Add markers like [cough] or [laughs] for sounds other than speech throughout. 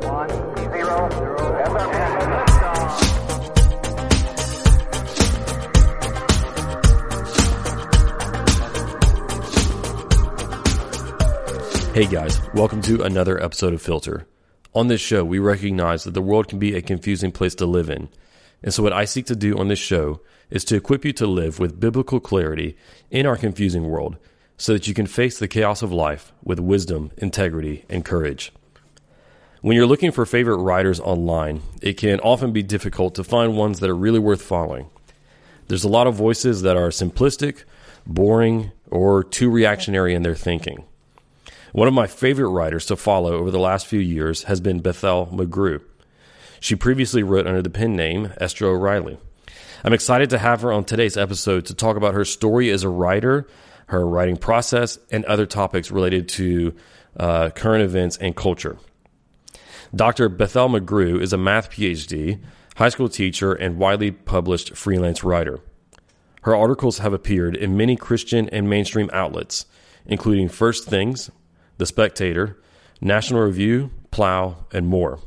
Hey guys, welcome to another episode of Filter. On this show, we recognize that the world can be a confusing place to live in. And so, what I seek to do on this show is to equip you to live with biblical clarity in our confusing world so that you can face the chaos of life with wisdom, integrity, and courage. When you're looking for favorite writers online, it can often be difficult to find ones that are really worth following. There's a lot of voices that are simplistic, boring, or too reactionary in their thinking. One of my favorite writers to follow over the last few years has been Bethel McGrew. She previously wrote under the pen name Esther O'Reilly. I'm excited to have her on today's episode to talk about her story as a writer, her writing process, and other topics related to uh, current events and culture. Dr. Bethel McGrew is a math PhD, high school teacher, and widely published freelance writer. Her articles have appeared in many Christian and mainstream outlets, including First Things, the Spectator, National Review, Plough, and more.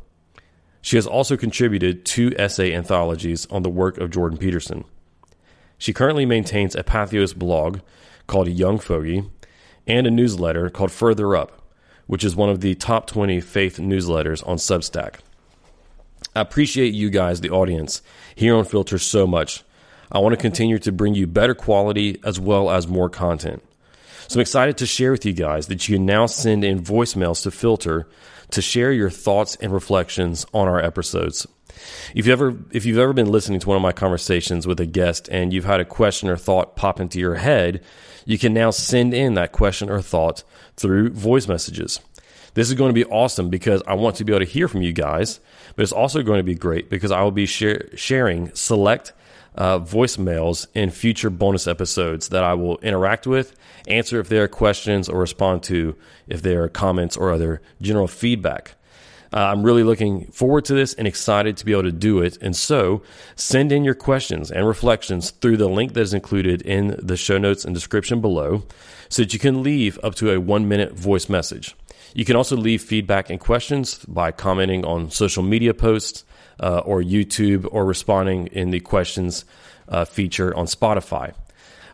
She has also contributed two essay anthologies on the work of Jordan Peterson. She currently maintains a Patheos blog called Young Fogey and a newsletter called Further Up, which is one of the top 20 faith newsletters on Substack. I appreciate you guys, the audience, here on Filter so much. I want to continue to bring you better quality as well as more content. So I'm excited to share with you guys that you can now send in voicemails to Filter to share your thoughts and reflections on our episodes. If you've ever if you've ever been listening to one of my conversations with a guest and you've had a question or thought pop into your head, you can now send in that question or thought through voice messages. This is going to be awesome because I want to be able to hear from you guys, but it's also going to be great because I will be share, sharing select uh, voicemails in future bonus episodes that I will interact with, answer if there are questions, or respond to if there are comments or other general feedback. Uh, I'm really looking forward to this and excited to be able to do it. And so send in your questions and reflections through the link that is included in the show notes and description below so that you can leave up to a one minute voice message. You can also leave feedback and questions by commenting on social media posts uh, or YouTube or responding in the questions uh, feature on Spotify.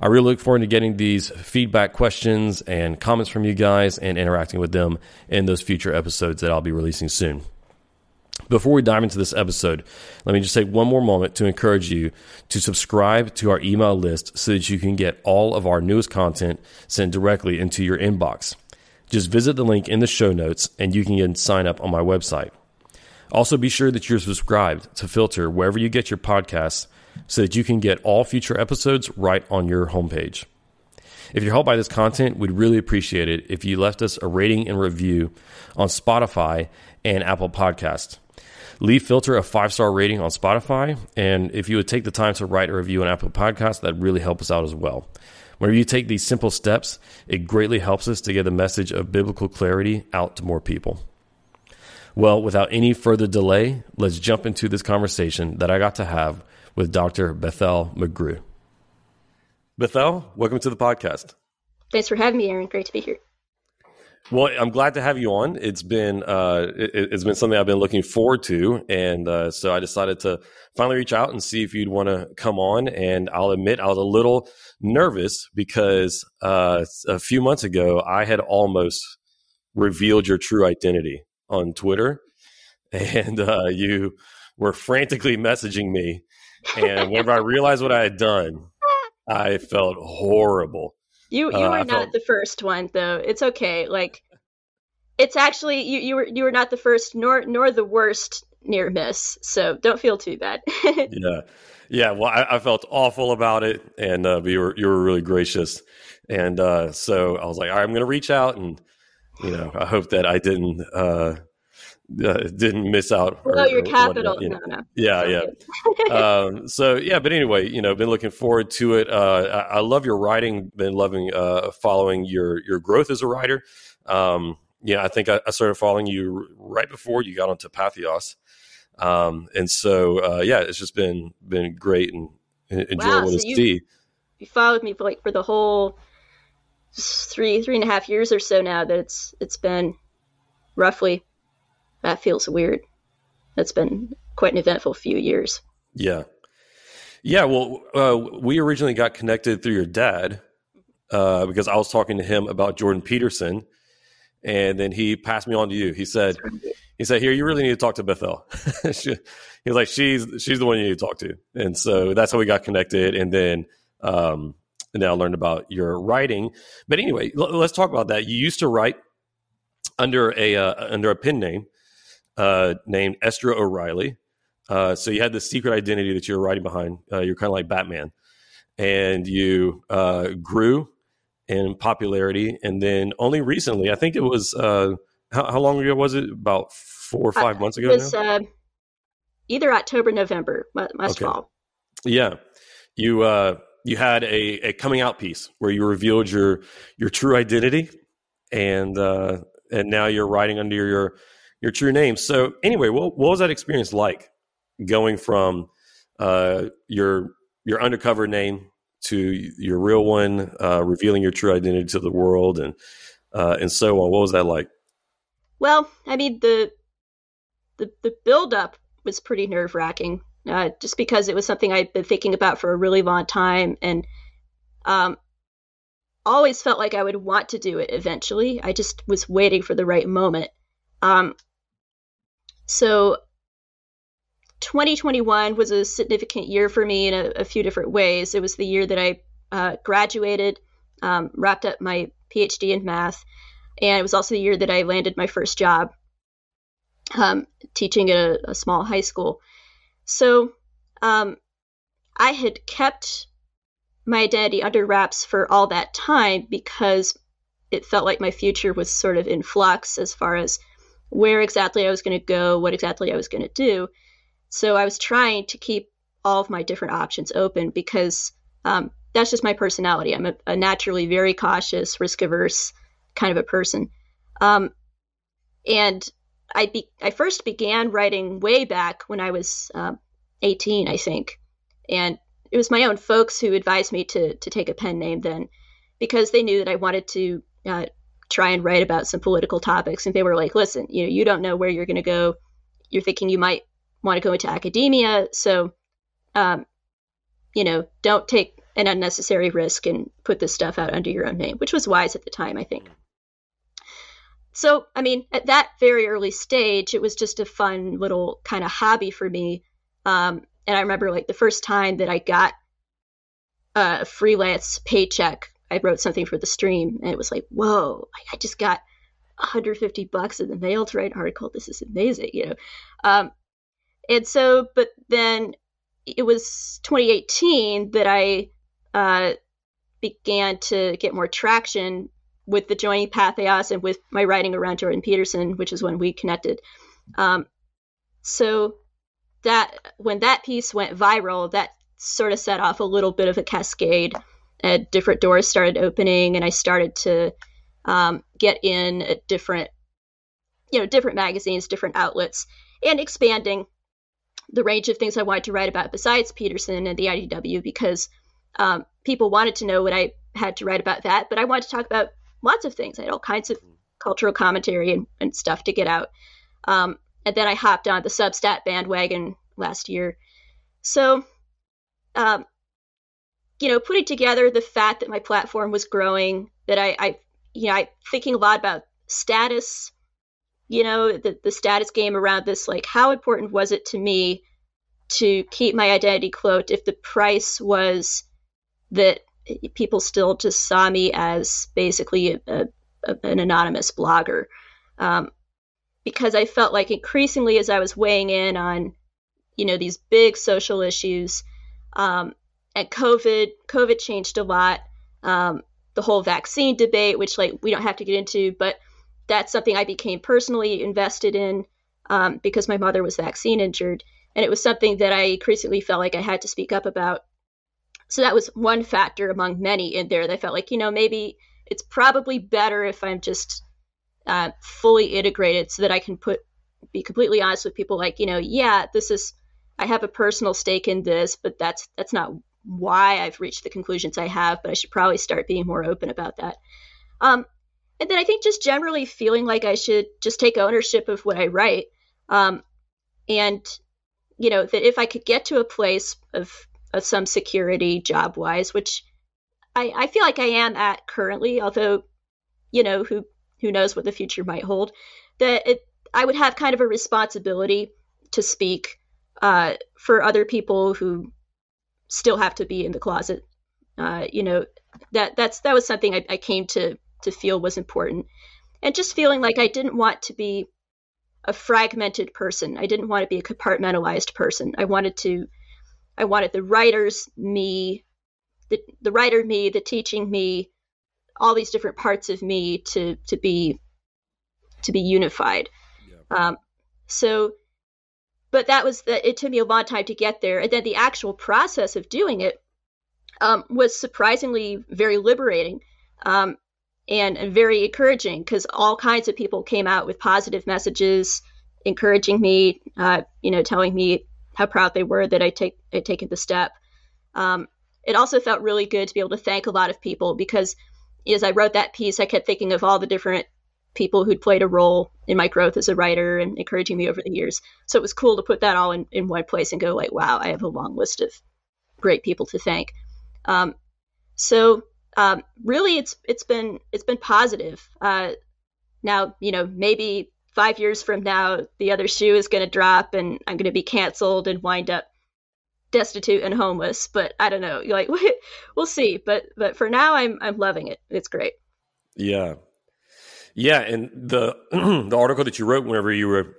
I really look forward to getting these feedback questions and comments from you guys and interacting with them in those future episodes that I'll be releasing soon. Before we dive into this episode, let me just take one more moment to encourage you to subscribe to our email list so that you can get all of our newest content sent directly into your inbox. Just visit the link in the show notes and you can sign up on my website. Also, be sure that you're subscribed to Filter wherever you get your podcasts so that you can get all future episodes right on your homepage. If you're helped by this content, we'd really appreciate it if you left us a rating and review on Spotify and Apple Podcasts. Leave Filter a five star rating on Spotify, and if you would take the time to write a review on Apple Podcasts, that really help us out as well. Whenever you take these simple steps, it greatly helps us to get the message of biblical clarity out to more people. Well, without any further delay, let's jump into this conversation that I got to have with Dr. Bethel McGrew. Bethel, welcome to the podcast. Thanks for having me, Aaron. Great to be here. Well, I'm glad to have you on. It's been uh, it, has been something I've been looking forward to, and uh, so I decided to finally reach out and see if you'd want to come on. And I'll admit I was a little nervous because uh, a few months ago I had almost revealed your true identity on Twitter, [laughs] and uh, you were frantically messaging me. And whenever I realized what I had done, I felt horrible. You you uh, are not felt... the first one though. It's okay. Like it's actually you you were you were not the first nor nor the worst near miss. So don't feel too bad. [laughs] yeah. Yeah, well, I, I, felt awful about it, and uh, you were you were really gracious, and uh, so I was like, I'm going to reach out and you know, I hope that I didn't uh, uh didn't miss out. Or, your capital. you know. No, no. Yeah, yeah. um, so yeah, but anyway, you know, been looking forward to it. Uh, I, I, love your writing. Been loving uh, following your your growth as a writer. Um, yeah, I think I, I, started following you right before you got onto Patheos. Um, and so uh, yeah, it's just been been great and enjoyable wow, so to you, see. You followed me for like for the whole three three and a half years or so now that it's it's been roughly that feels weird. That's been quite an eventful few years. Yeah. Yeah. Well, uh, we originally got connected through your dad uh, because I was talking to him about Jordan Peterson. And then he passed me on to you. He said, he said, here, you really need to talk to Bethel. [laughs] she, he was like, she's, she's the one you need to talk to. And so that's how we got connected. And then, um, and then I learned about your writing. But anyway, l- let's talk about that. You used to write under a, uh, under a pen name, uh, named Esther O'Reilly. Uh, so you had this secret identity that you were writing behind. Uh, you're kind of like Batman, and you uh, grew in popularity, and then only recently, I think it was uh, how, how, long ago was it? About four or five months ago. It was uh, either October, November, last okay. fall. Yeah, you you had a, a coming out piece where you revealed your your true identity, and and now you're writing under your your true name. So anyway, what, what was that experience like? going from uh, your your undercover name to your real one, uh, revealing your true identity to the world, and uh, and so on. What was that like? Well, I mean the the the build up was pretty nerve wracking, uh, just because it was something I'd been thinking about for a really long time, and um, always felt like I would want to do it eventually. I just was waiting for the right moment. Um, so 2021 was a significant year for me in a, a few different ways. It was the year that I uh, graduated, um, wrapped up my PhD in math, and it was also the year that I landed my first job um, teaching at a, a, small high school. So um, I had kept my identity under wraps for all that time because it felt like my future was sort of in flux as far as where exactly I was going to go, what exactly I was going to do. So I was trying to keep all of my different options open because um, that's just my personality. I'm a, a, naturally very cautious, risk averse kind of a person. Um, and I be- I first began writing way back when I was um, 18, I think, and it was my own folks who advised me to to take a pen name then, because they knew that I wanted to uh, try and write about some political topics, and they were like, "Listen, you know, you don't know where you're going to go. You're thinking you might want to go into academia. So, um, you know, don't take an unnecessary risk and put this stuff out under your own name, which was wise at the time, I think. So, I mean, at that very early stage, it was just a fun little kind of hobby for me. Um, and I remember like the first time that I got a freelance paycheck, I wrote something for the stream, and it was like, whoa, I just got 150 bucks in the mail to write an article. This is amazing, you know. Um, and so, but then it was 2018 that I uh, began to get more traction with the joining Patheos and with my writing around Jordan Peterson, which is when we connected. Um, so that when that piece went viral, that sort of set off a little bit of a cascade. And different doors started opening, and I started to um, get in at different, you know, different magazines, different outlets, and expanding the range of things I wanted to write about besides Peterson and the IDW because um, people wanted to know what I had to write about that, but I wanted to talk about lots of things. I had all kinds of cultural commentary and, and stuff to get out. Um, and then I hopped on the Substack bandwagon last year. So, um, you know, putting together the fact that my platform was growing, that I, I you know, I thinking a lot about status you know, the, the status game around this, like how important was it to me to keep my identity cloaked if the price was that people still just saw me as basically a, a, an anonymous blogger. Um, because I felt like increasingly as I was weighing in on, you know, these big social issues, um, and COVID, COVID changed a lot. Um, the whole vaccine debate, which like we don't have to get into, but that's something I became personally invested in um, because my mother was vaccine injured. And it was something that I increasingly felt like I had to speak up about. So that was one factor among many in there that I felt like, you know, maybe it's probably better if I'm just uh, fully integrated so that I can put, be completely honest with people like, you know, yeah, this is, I have a personal stake in this, but that's, that's not why I've reached the conclusions I have, but I should probably start being more open about that. Um, and then I think just generally feeling like I should just take ownership of what I write. Um, and, you know, that if I could get to a place of, of some security job wise, which I, I feel like I am at currently, although, you know, who, who knows what the future might hold, that it, I would have kind of a responsibility to speak uh, for other people who still have to be in the closet. Uh, you know, that that's that was something I, I came to to feel was important, and just feeling like I didn't want to be a fragmented person. I didn't want to be a compartmentalized person. I wanted to, I wanted the writers me, the the writer me, the teaching me, all these different parts of me to to be to be unified. Yeah. Um, so, but that was that. It took me a long time to get there, and then the actual process of doing it um, was surprisingly very liberating um, and, and, very encouraging because all kinds of people came out with positive messages, encouraging me, uh, you know, telling me how proud they were that I take had taken the step. Um, it also felt really good to be able to thank a lot of people because as I wrote that piece, I kept thinking of all the different people who'd played a role in my growth as a writer and encouraging me over the years. So it was cool to put that all in, in one place and go like, wow, I have a long list of great people to thank. Um, so um, really, it's it's been it's been positive. Uh, now you know maybe five years from now the other shoe is going to drop and I'm going to be canceled and wind up destitute and homeless. But I don't know. Like [laughs] we'll see. But but for now, I'm I'm loving it. It's great. Yeah, yeah. And the [clears throat] the article that you wrote whenever you were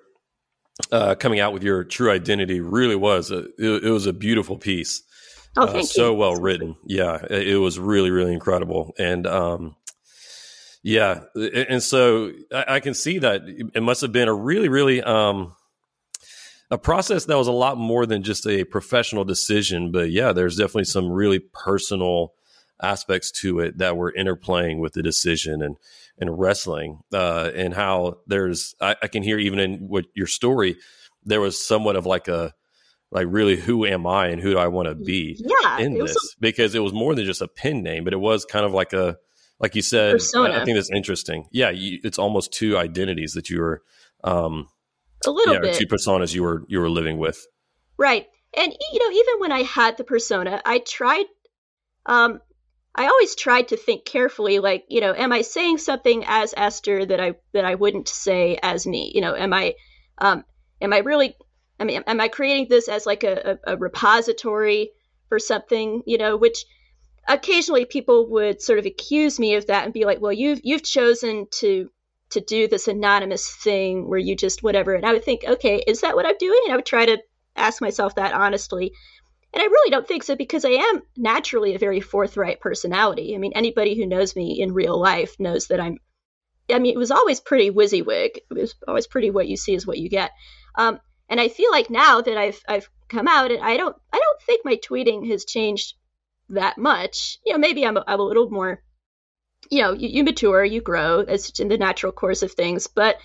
uh, coming out with your true identity really was a, it, it was a beautiful piece. Oh, thank uh, so well written. Yeah, it, it, was really, really incredible. And um, yeah, and so I, I, can see that it must have been a really, really um, a process that was a lot more than just a professional decision. But yeah, there's definitely some really personal aspects to it that were interplaying with the decision and and wrestling uh, and how there's I, I can hear even in what your story there was somewhat of like a like really who am I and who do I want to be yeah, in this a, because it was more than just a pen name, but it was kind of like a like you said. Persona. I think that's interesting. Yeah, you, it's almost two identities that you were um, a little yeah, bit two personas you were you were living with. Right, and you know even when I had the persona, I tried. Um, I always tried to think carefully, like you know, am I saying something as Esther that I that I wouldn't say as me? You know, am I um, am I really I mean, am I creating this as like a, a, a repository for something, you know, which occasionally people would sort of accuse me of that and be like, well, you've you've chosen to to do this anonymous thing where you just whatever. And I would think, okay, is that what I'm doing? And I would try to ask myself that honestly. And I really don't think so because I am naturally a very forthright personality. I mean, anybody who knows me in real life knows that I'm. I mean, it was always pretty WYSIWYG. It was always pretty what you see is what you get. Um, and I feel like now that I've I've come out, and I don't I don't think my tweeting has changed that much. You know, maybe I'm a, I'm a little more, you know, you, you mature, you grow as in the natural course of things. But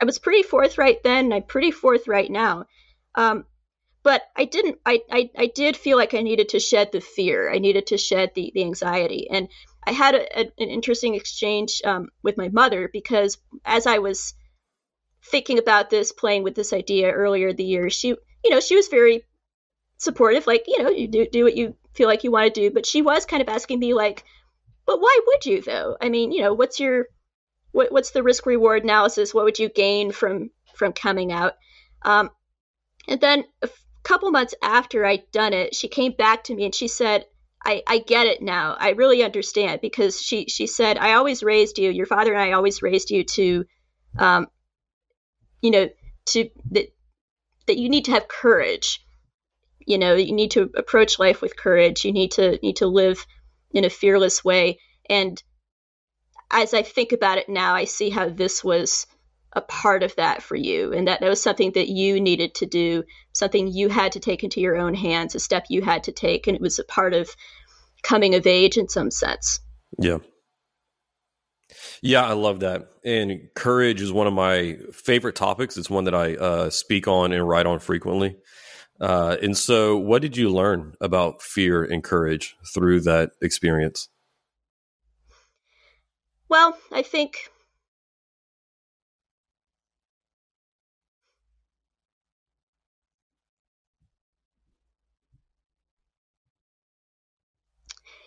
I was pretty forthright then, And I'm pretty forthright now. Um, but I didn't. I, I I did feel like I needed to shed the fear. I needed to shed the the anxiety, and I had a, a, an interesting exchange um, with my mother because as I was thinking about this, playing with this idea earlier the year, she, you know, she was very supportive, like, you know, you do, do what you feel like you want to do. But she was kind of asking me, like, but why would you, though? I mean, you know, what's your, what, what's the risk reward analysis? What would you gain from, from coming out? Um, and then couple months after I'd done it, she came back to me and she said, I, I get it now. I really understand because she, she said, I always raised you, your father and I always raised you to um, you know, to that that you need to have courage. You know, you need to approach life with courage. You need to need to live in a fearless way. And as I think about it now, I see how this was a part of that for you and that that was something that you needed to do something you had to take into your own hands a step you had to take and it was a part of coming of age in some sense yeah yeah, I love that. And courage is one of my favorite topics. It's one that I uh, speak on and write on frequently. Uh, and so, what did you learn about fear and courage through that experience? Well, I think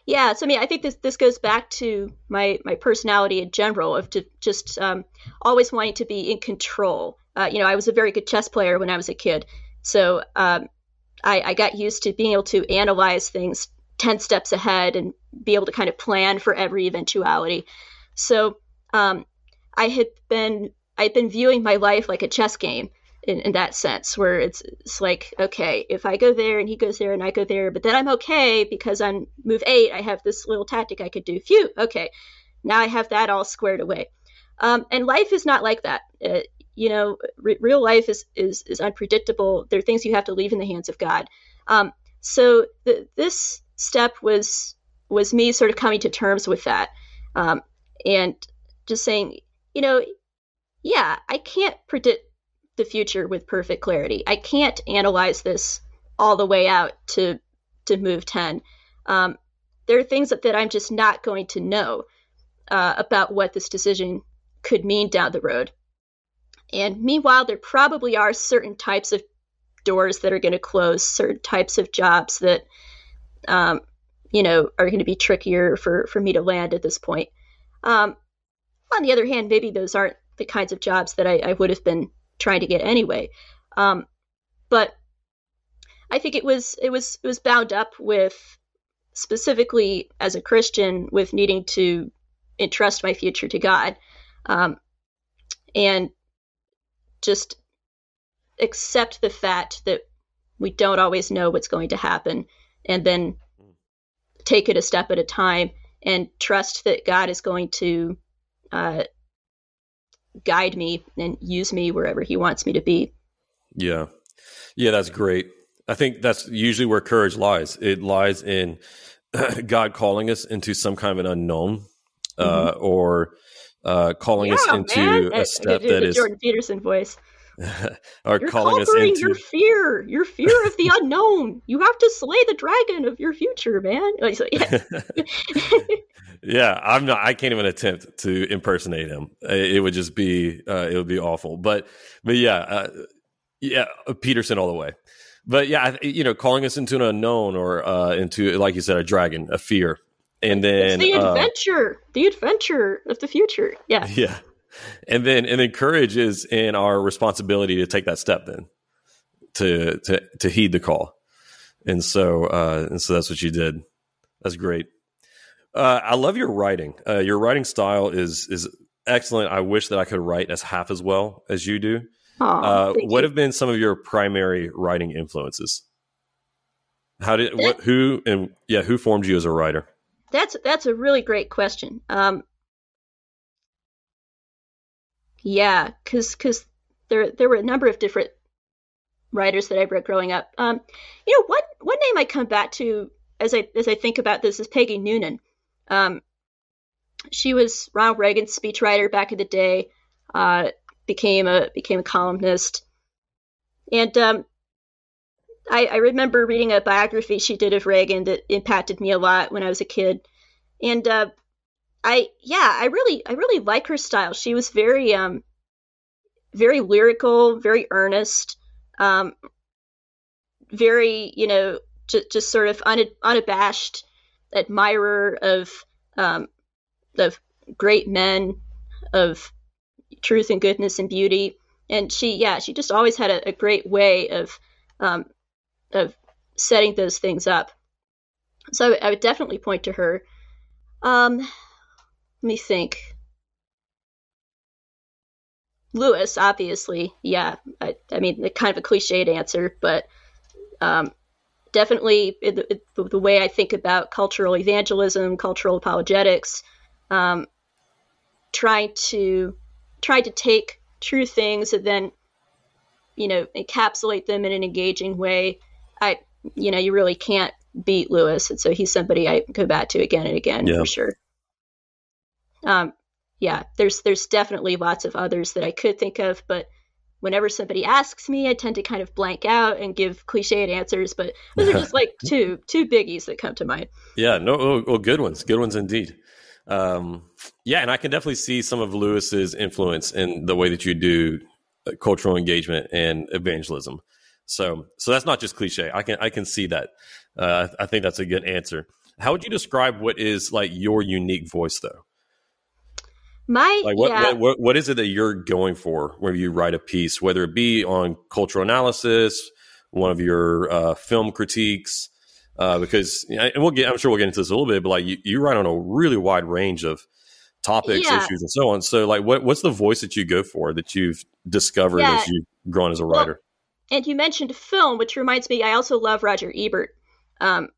Yeah, so I mean, I think this this goes back to my my personality in general of to just um, always wanting to be in control. Uh, you know, I was a very good chess player when I was a kid, so um, I, I got used to being able to analyze things ten steps ahead and be able to kind of plan for every eventuality. So um, I had been I'd been viewing my life like a chess game in, in that sense, where it's it's like, okay, if I go there and he goes there and I go there, but then I'm okay because on move eight I have this little tactic I could do. Phew, okay, now I have that all squared away. Um, and life is not like that. Uh, you know, re- real life is, is is unpredictable. There are things you have to leave in the hands of God. Um, so the, this step was was me sort of coming to terms with that, um, and just saying, you know, yeah, I can't predict the future with perfect clarity. I can't analyze this all the way out to to move 10. Um, there are things that, that I'm just not going to know uh, about what this decision could mean down the road. And meanwhile, there probably are certain types of doors that are going to close, certain types of jobs that, um, you know, are going to be trickier for, for me to land at this point. Um, on the other hand, maybe those aren't the kinds of jobs that I, I would have been trying to get anyway. Um, but I think it was it was it was bound up with specifically as a Christian with needing to entrust my future to God, um, and just accept the fact that we don't always know what's going to happen, and then take it a step at a time and trust that God is going to uh, guide me and use me wherever he wants me to be. Yeah. Yeah, that's great. I think that's usually where courage lies. It lies in [clears throat] God calling us into some kind of an unknown uh, mm-hmm. or uh, calling yeah, us into man. a step that is Jordan Peterson voice. [laughs] or You're calling us into your fear, your fear of the [laughs] unknown. You have to slay the dragon of your future, man. yeah. [laughs] Yeah, I'm not. I can't even attempt to impersonate him. It would just be. Uh, it would be awful. But, but yeah, uh, yeah, Peterson all the way. But yeah, you know, calling us into an unknown or uh, into, like you said, a dragon, a fear, and then it's the uh, adventure, the adventure of the future. Yeah, yeah, and then and then courage is in our responsibility to take that step. Then to to to heed the call, and so uh, and so that's what you did. That's great. Uh, I love your writing. Uh, your writing style is is excellent. I wish that I could write as half as well as you do. uh, what you. have been some of your primary writing influences? How did what who and yeah who formed you as a writer? That's that's a really great question. Um, yeah, because because there there were a number of different writers that I read growing up. Um, you know, one one name I come back to as I as I think about this is Peggy Noonan. Um, she was Ronald Reagan's speechwriter back in the day. Uh, became a became a columnist, and um, I, I, remember reading a biography she did of Reagan that impacted me a lot when I was a kid. And uh, I yeah, I really I really like her style. She was very um very lyrical, very earnest, um, very you know just, just sort of unabashed admirer of um, of great men, of truth and goodness and beauty. And she, yeah, she just always had a, a great way of um, of setting those things up. So I would definitely point to her. Um, me think. Lewis, obviously, yeah. I, I mean, kind of a cliched answer, but um, definitely the, the, way I think about cultural evangelism, cultural apologetics, um, trying to try to take true things and then you know encapsulate them in an engaging way. I you know you really can't beat Lewis, and so he's somebody I go back to again and again yeah. for sure. Um, yeah, there's there's definitely lots of others that I could think of, but whenever somebody asks me, I tend to kind of blank out and give cliched answers, but those are [laughs] just like two two biggies that come to mind. Yeah, no, oh, well, good ones, good ones indeed. Um, yeah, and I can definitely see some of Lewis's influence in the way that you do uh, cultural engagement and evangelism. So, so that's not just cliche. I can I can see that. Uh, I think that's a good answer. How would you describe what is like your unique voice though? My Like what, yeah, what, what is it that you're going for when you write a piece, whether it be on cultural analysis, one of your uh, film critiques, uh, because and we'll get I'm sure we'll get into this a little bit, but like you, you write on a really wide range of topics, Yeah. issues, and so on. So like what what's the voice that you go for that you've discovered Yeah. as you've grown as a Well, writer? and you mentioned film, which reminds me, I also love Roger Ebert. Um,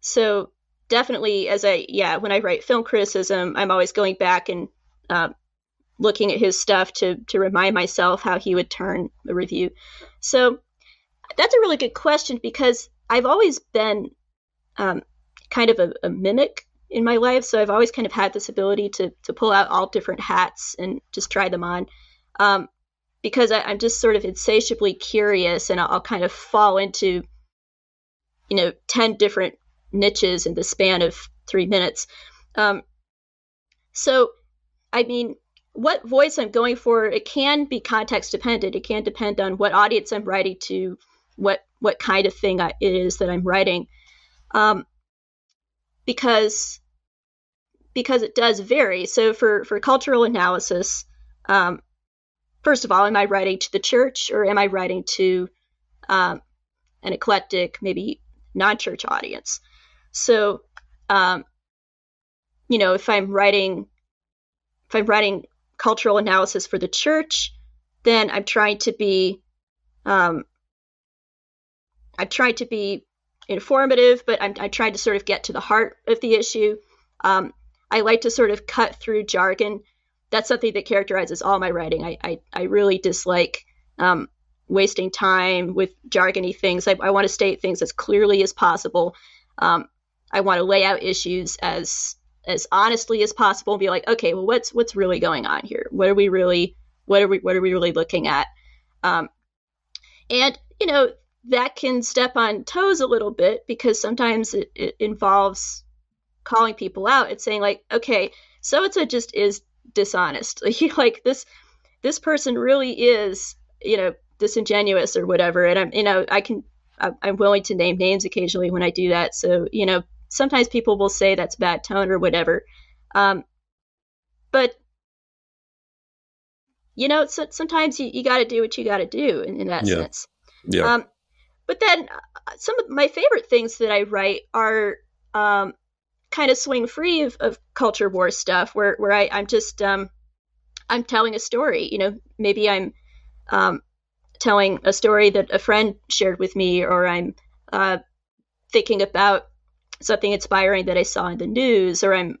so definitely, as I yeah, when I write film criticism, I'm always going back and um, looking at his stuff to to remind myself how he would turn a review. So that's a really good question because I've always been um, kind of a, a mimic in my life. So I've always kind of had this ability to to pull out all different hats and just try them on. Um, because I, I'm just sort of insatiably curious, and I'll, I'll kind of fall into, you know, ten different niches in the span of three minutes. Um, so, I mean, what voice I'm going for, it can be context dependent. It can depend on what audience I'm writing to, what what kind of thing I, it is that I'm writing, um, because because it does vary. So for for cultural analysis, um, first of all, am I writing to the church or am I writing to um, an eclectic, maybe non-church audience? So, um, you know, if I'm writing if I'm writing cultural analysis for the church, then I'm trying to be um, I'm trying to be informative, but I'm, I'm trying to sort of get to the heart of the issue. Um, I like to sort of cut through jargon. That's something that characterizes all my writing. I, I, I really dislike um, wasting time with jargony things. I, I want to state things as clearly as possible. Um, I want to lay out issues as as honestly as possible and be like, okay, well, what's what's really going on here? What are we really what are we what are we really looking at? Um, and you know that can step on toes a little bit because sometimes it, it involves calling people out and saying like, okay, so and so just is dishonest. [laughs] like this this person really is you know disingenuous or whatever. And I'm you know I can I'm I'm willing to name names occasionally when I do that. So you know sometimes people will say that's bad tone or whatever. Um, but you know, so, sometimes you, you got to do what you got to do in, in that Yeah. sense. Yeah. Um, but then uh, some of my favorite things that I write are um, kind of swing free of, of culture war stuff, where where I, I'm just um, I'm telling a story. You know, maybe I'm um, telling a story that a friend shared with me, or I'm uh, thinking about something inspiring that I saw in the news, or I'm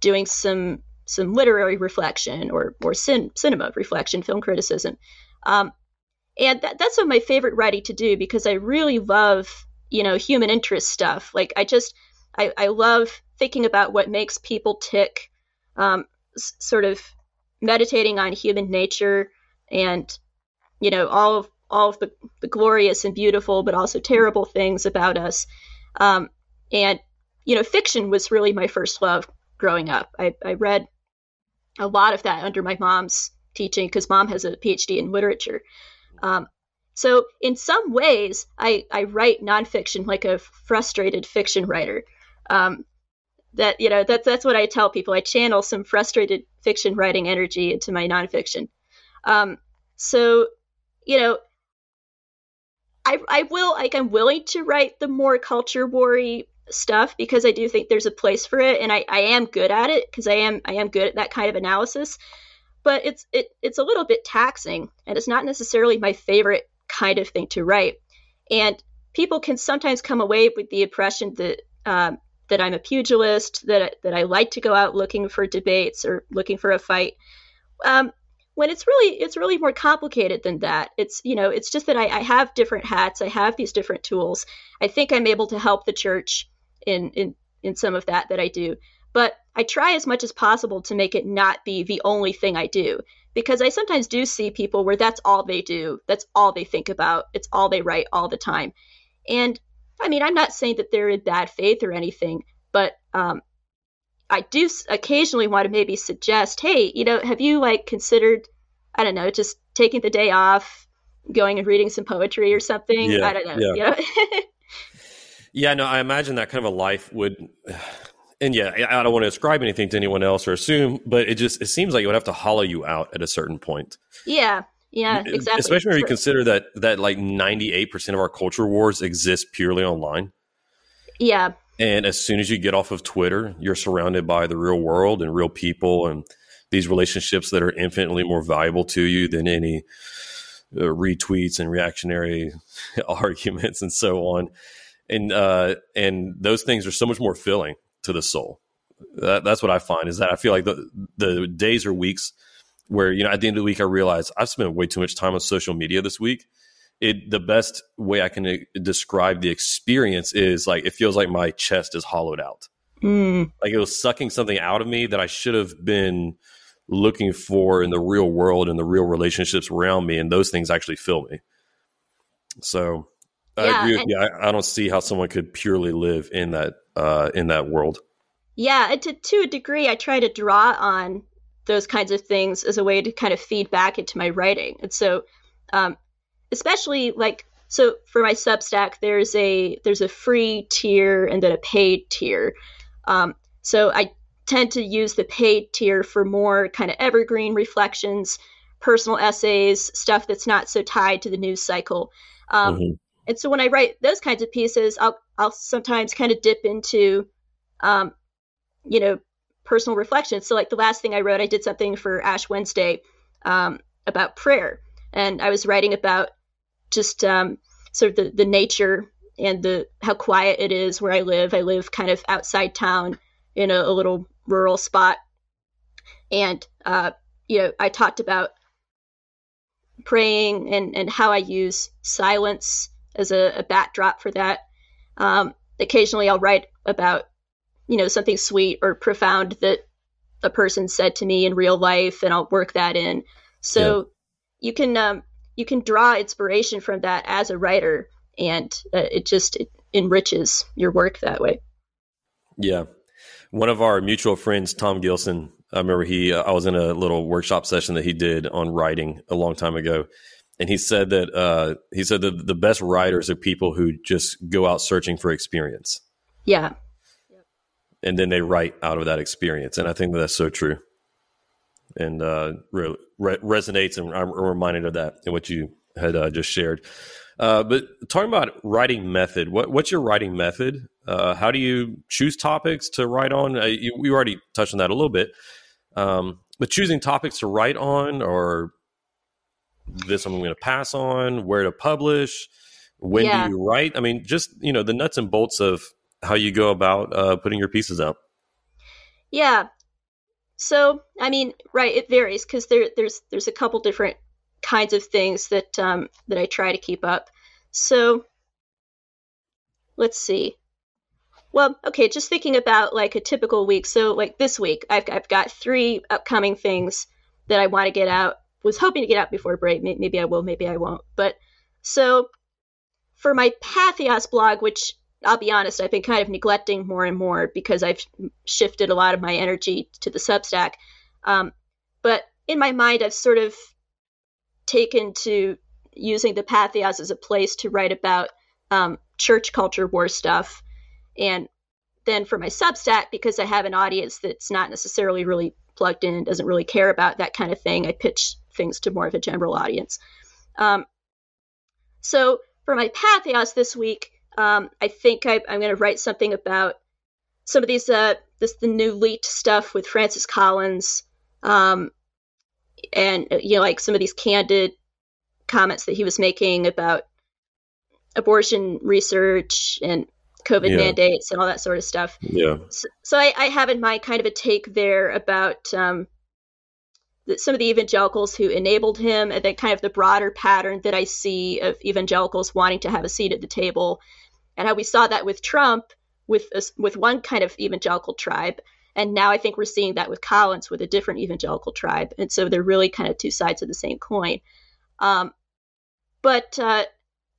doing some some literary reflection or or cin- cinema reflection, film criticism. Um, and that, that's some of my favorite writing to do because I really love you know human interest stuff. Like I just I, I love thinking about what makes people tick, um, s- sort of meditating on human nature and you know all of all of the, the glorious and beautiful but also terrible things about us. Um, and you know fiction was really my first love growing up. I, I read a lot of that under my mom's teaching because mom has a PhD in literature. Um, so in some ways, I, I write nonfiction like a frustrated fiction writer. Um, that you know that's that's what I tell people. I channel some frustrated fiction writing energy into my nonfiction. Um, so you know, I I will like I'm willing to write the more culture worry stuff because I do think there's a place for it, and I, I am good at it because I am I am good at that kind of analysis. But it's it it's a little bit taxing, and it's not necessarily my favorite kind of thing to write. And people can sometimes come away with the impression that um, that I'm a pugilist, that that I like to go out looking for debates or looking for a fight. Um, when it's really it's really more complicated than that. It's you know it's just that I, I have different hats. I have these different tools. I think I'm able to help the church in in in some of that that I do. But I try as much as possible to make it not be the only thing I do because I sometimes do see people where that's all they do, that's all they think about, it's all they write all the time. And I mean, I'm not saying that they're in bad faith or anything, but um, I do occasionally want to maybe suggest, hey, you know, have you like considered, I don't know, just taking the day off, going and reading some poetry or something? Yeah, I don't know. yeah. You know? [laughs] Yeah, no, I imagine that kind of a life would, and yeah, I don't want to ascribe anything to anyone else or assume, but it just it seems like it would have to hollow you out at a certain point. Yeah, yeah, exactly. Especially when you consider that that like ninety eight percent of our culture wars exist purely online. Yeah, and as soon as you get off of Twitter, you're surrounded by the real world and real people and these relationships that are infinitely more valuable to you than any uh, retweets and reactionary [laughs] arguments and so on. And uh, and those things are so much more filling to the soul. That, that's what I find is that I feel like the the days or weeks where you know at the end of the week I realize I've spent way too much time on social media this week. It the best way I can uh, describe the experience is like it feels like my chest is hollowed out. Mm. Like it was sucking something out of me that I should have been looking for in the real world and the real relationships around me, and those things actually fill me. So I Yeah, agree with and- you. I, I don't see how someone could purely live in that uh, in that world. Yeah, and to to a degree, I try to draw on those kinds of things as a way to kind of feed back into my writing. And so, um, especially like so for my Substack, there's a there's a free tier and then a paid tier. Um, so I tend to use the paid tier for more kind of evergreen reflections, personal essays, stuff that's not so tied to the news cycle. Um, Mhm. And so when I write those kinds of pieces, I'll I'll sometimes kind of dip into, um, you know, personal reflections. So like the last thing I wrote, I did something for Ash Wednesday um, about prayer, and I was writing about just um, sort of the, the nature and the how quiet it is where I live. I live kind of outside town in a, a little rural spot, and uh, you know, I talked about praying and and how I use silence as a, a backdrop for that. Um, occasionally, I'll write about you know something sweet or profound that a person said to me in real life, and I'll work that in. So you can um, you can draw inspiration from that as a writer, and uh, it just it enriches your work that way. Yeah. One of our mutual friends, Tom Gilson, I remember he, uh, I was in a little workshop session that he did on writing a long time ago. And he said that, uh, he said that the best writers are people who just go out searching for experience Yeah, and then they write out of that experience. And I think that that's so true. And, uh, re- re- resonates. And I'm reminded of that in what you had uh, just shared. Uh, but talking about writing method, what, what's your writing method? Uh, how do you choose topics to write on? Uh, you, we already touched on that a little bit, um, but choosing topics to write on, or this one I'm going to pass on, where to publish, when Yeah. do you write? I mean, just you know the nuts and bolts of how you go about uh, putting your pieces out. yeah. So I mean, right, it varies because there there's there's a couple different kinds of things that um, that I try to keep up. So let's see. Well, okay, just thinking about like a typical week. So like this week, I've I've got three upcoming things that I want to get out. Was hoping to get out before break. Maybe I will, maybe I won't. But so for my Patheos blog, which I'll be honest, I've been kind of neglecting more and more because I've shifted a lot of my energy to the Substack. Um, but in my mind, I've sort of taken to using the Patheos as a place to write about um, church culture war stuff. And then for my Substack, because I have an audience that's not necessarily really plugged in and doesn't really care about that kind of thing, I pitch things to more of a general audience. Um, so for my Patheos this week, um, I think I, I'm going to write something about some of these, uh, this the new leaked stuff with Francis Collins, um, and uh, you know, like some of these candid comments that he was making about abortion research and COVID Yeah. mandates and all that sort of stuff. Yeah, So, so I, I have in mind kind of a take there about um, some of the evangelicals who enabled him, and then kind of the broader pattern that I see of evangelicals wanting to have a seat at the table, and how we saw that with Trump with a with one kind of evangelical tribe, and now I think we're seeing that with Collins with a different evangelical tribe, and so they're really kind of two sides of the same coin. Um, but uh,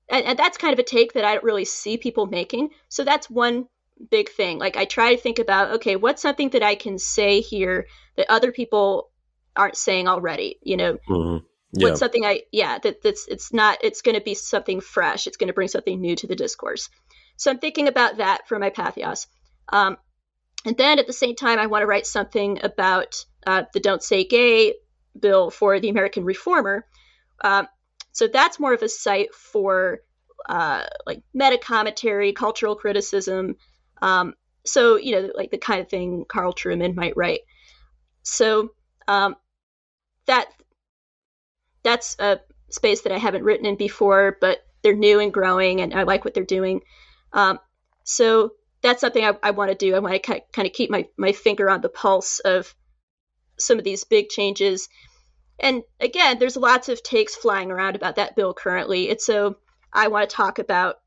and, and that's kind of a take that I don't really see people making. So that's one big thing. Like I try to think about, okay, what's something that I can say here that other people aren't saying already? You know, hmm yeah, what's something I yeah that that's it's not it's going to be something fresh. It's going to bring something new to the discourse. so I'm thinking about that for my Patheos. Um, and then at the same time, I want to write something about uh, the Don't Say Gay bill for the American Reformer. Um, so that's more of a site for uh, like meta commentary, cultural criticism. Um, so you know, like the kind of thing Carl Trueman might write. So um, that that's a space that I haven't written in before, but they're new and growing, and I like what they're doing. Um, so that's something I, I want to do. I want to kind of keep my, my finger on the pulse of some of these big changes. And again, there's lots of takes flying around about that bill currently. It's so I want to talk about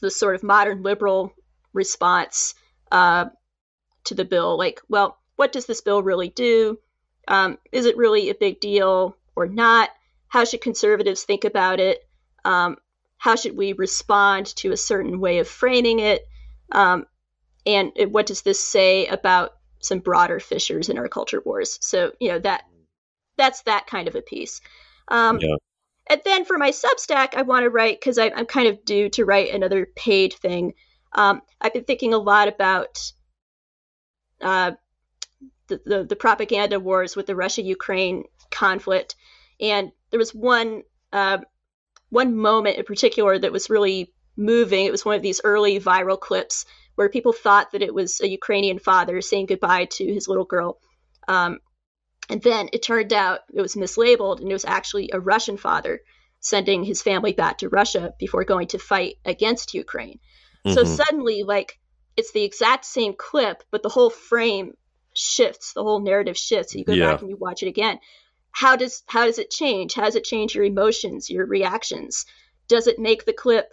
the sort of modern liberal response uh, to the bill. Like, well, what does this bill really do? Um, is it really a big deal or not? How should conservatives think about it? Um, how should we respond to a certain way of framing it? Um, and what does this say about some broader fissures in our culture wars? So, you know, that that's that kind of a piece. Um, yeah. And then for my Substack, I want to write because I'm kind of due to write another paid thing. Um, I've been thinking a lot about uh, the, the, the propaganda wars with the Russia-Ukraine conflict, and there was one uh, one moment in particular that was really moving. It was one of these early viral clips where people thought that it was a Ukrainian father saying goodbye to his little girl. Um, and then it turned out it was mislabeled and it was actually a Russian father sending his family back to Russia before going to fight against Ukraine. Mm-hmm. So suddenly, like, it's the exact same clip, but the whole frame shifts, the whole narrative shifts. You go yeah. back and you watch it again. How does how does it change? How does it change your emotions, your reactions? Does it make the clip?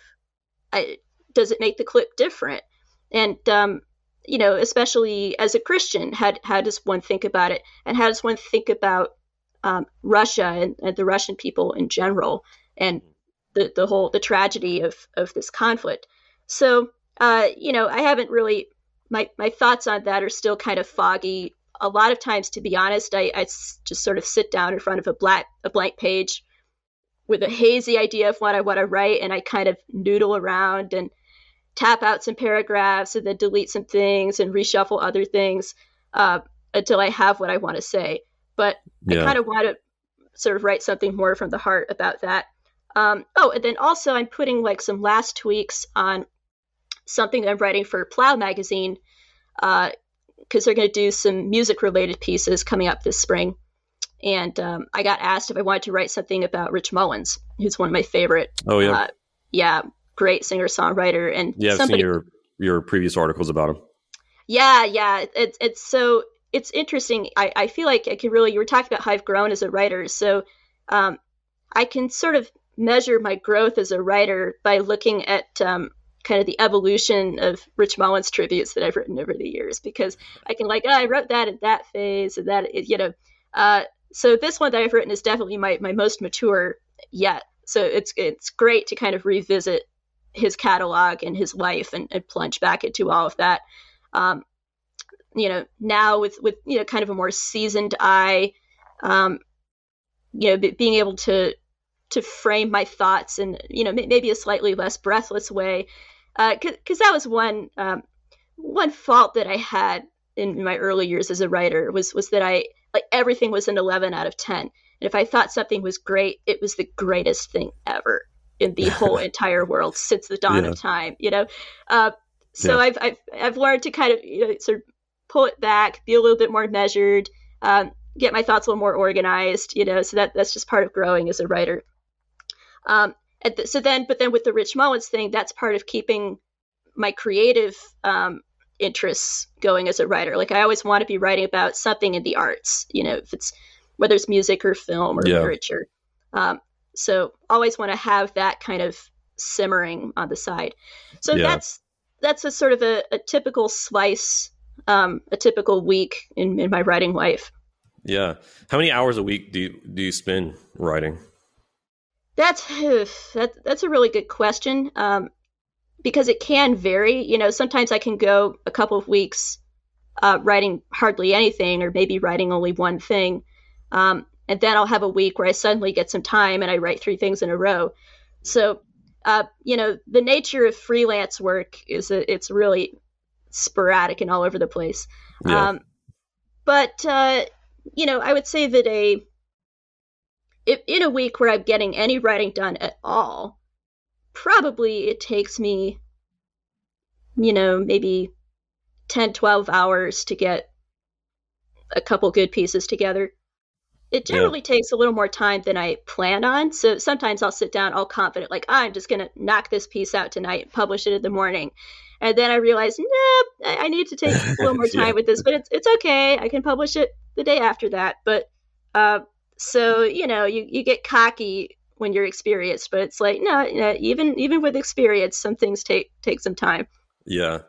I, does it make the clip different? And um, you know, especially as a Christian, how, how does one think about it? And how does one think about um, Russia and, and, the Russian people in general and the, the whole, the tragedy of, of this conflict? So, uh, you know, I haven't really, my, my thoughts on that are still kind of foggy. A lot of times, to be honest, I, I just sort of sit down in front of a black, a blank page with a hazy idea of what I want to write, and I kind of noodle around and tap out some paragraphs and then delete some things and reshuffle other things uh, until I have what I want to say. But yeah. I kind of want to sort of write something more from the heart about that. Um, oh, and then also I'm putting like some last tweaks on something that I'm writing for Plough magazine because uh, they're going to do some music related pieces coming up this spring. And um, I got asked if I wanted to write something about Rich Mullins, who's one of my favorite. Oh yeah, uh, yeah, great singer songwriter and yeah, I've somebody, seen your your previous articles about him. Yeah, yeah, it's it's so it's interesting. I, I feel like I can really you were talking about how I've grown as a writer, so um, I can sort of measure my growth as a writer by looking at um, kind of the evolution of Rich Mullins tributes that I've written over the years because I can like oh, I wrote that at that phase and that you know. Uh, so this one that I've written is definitely my, my most mature yet. So it's it's great to kind of revisit his catalog and his life and, and plunge back into all of that. Um, you know, now with with you know kind of a more seasoned eye, um, you know, b- being able to to frame my thoughts in you know maybe a slightly less breathless way, because uh, that was one um, one fault that I had in my early years as a writer was was that I like everything was an 11 out of 10 and if i thought something was great it was the greatest thing ever in the whole [laughs] entire world since the dawn yeah. of time. You know, uh, so yeah. I've, I've I've learned to kind of you know, sort of pull it back, be a little bit more measured, um, get my thoughts a little more organized. You know, so that that's just part of growing as a writer. Um, th- so then, but then with the Rich Mullins thing, that's part of keeping my creative um, interests going as a writer. Like I always want to be writing about something in the arts. You know, if it's whether it's music or film or yeah. literature. Um, so always want to have that kind of simmering on the side. So yeah. that's that's a sort of a, a typical slice, um, a typical week in, in my writing life. Yeah. How many hours a week do you, do you spend writing? That's that, that's a really good question um, because it can vary. You know, sometimes I can go a couple of weeks uh, writing hardly anything, or maybe writing only one thing. Um, and then I'll have a week where I suddenly get some time and I write three things in a row. So uh, you know, the nature of freelance work is a, it's really sporadic and all over the place. Yeah. Um, but uh, you know, I would say that a if in a week where I'm getting any writing done at all, probably it takes me, you know, maybe 10, 12 hours to get a couple good pieces together. It Yeah. generally takes a little more time than I plan on. So sometimes I'll sit down all confident, like, I'm just going to knock this piece out tonight and publish it in the morning. And then I realize, nope, I I need to take a little [laughs] more time Yeah. with this, but it's, it's okay. I can publish it the day after that. But uh, so, you know, you, you get cocky when you're experienced, but it's like, no, know, even even with experience, some things take take some time. Yeah.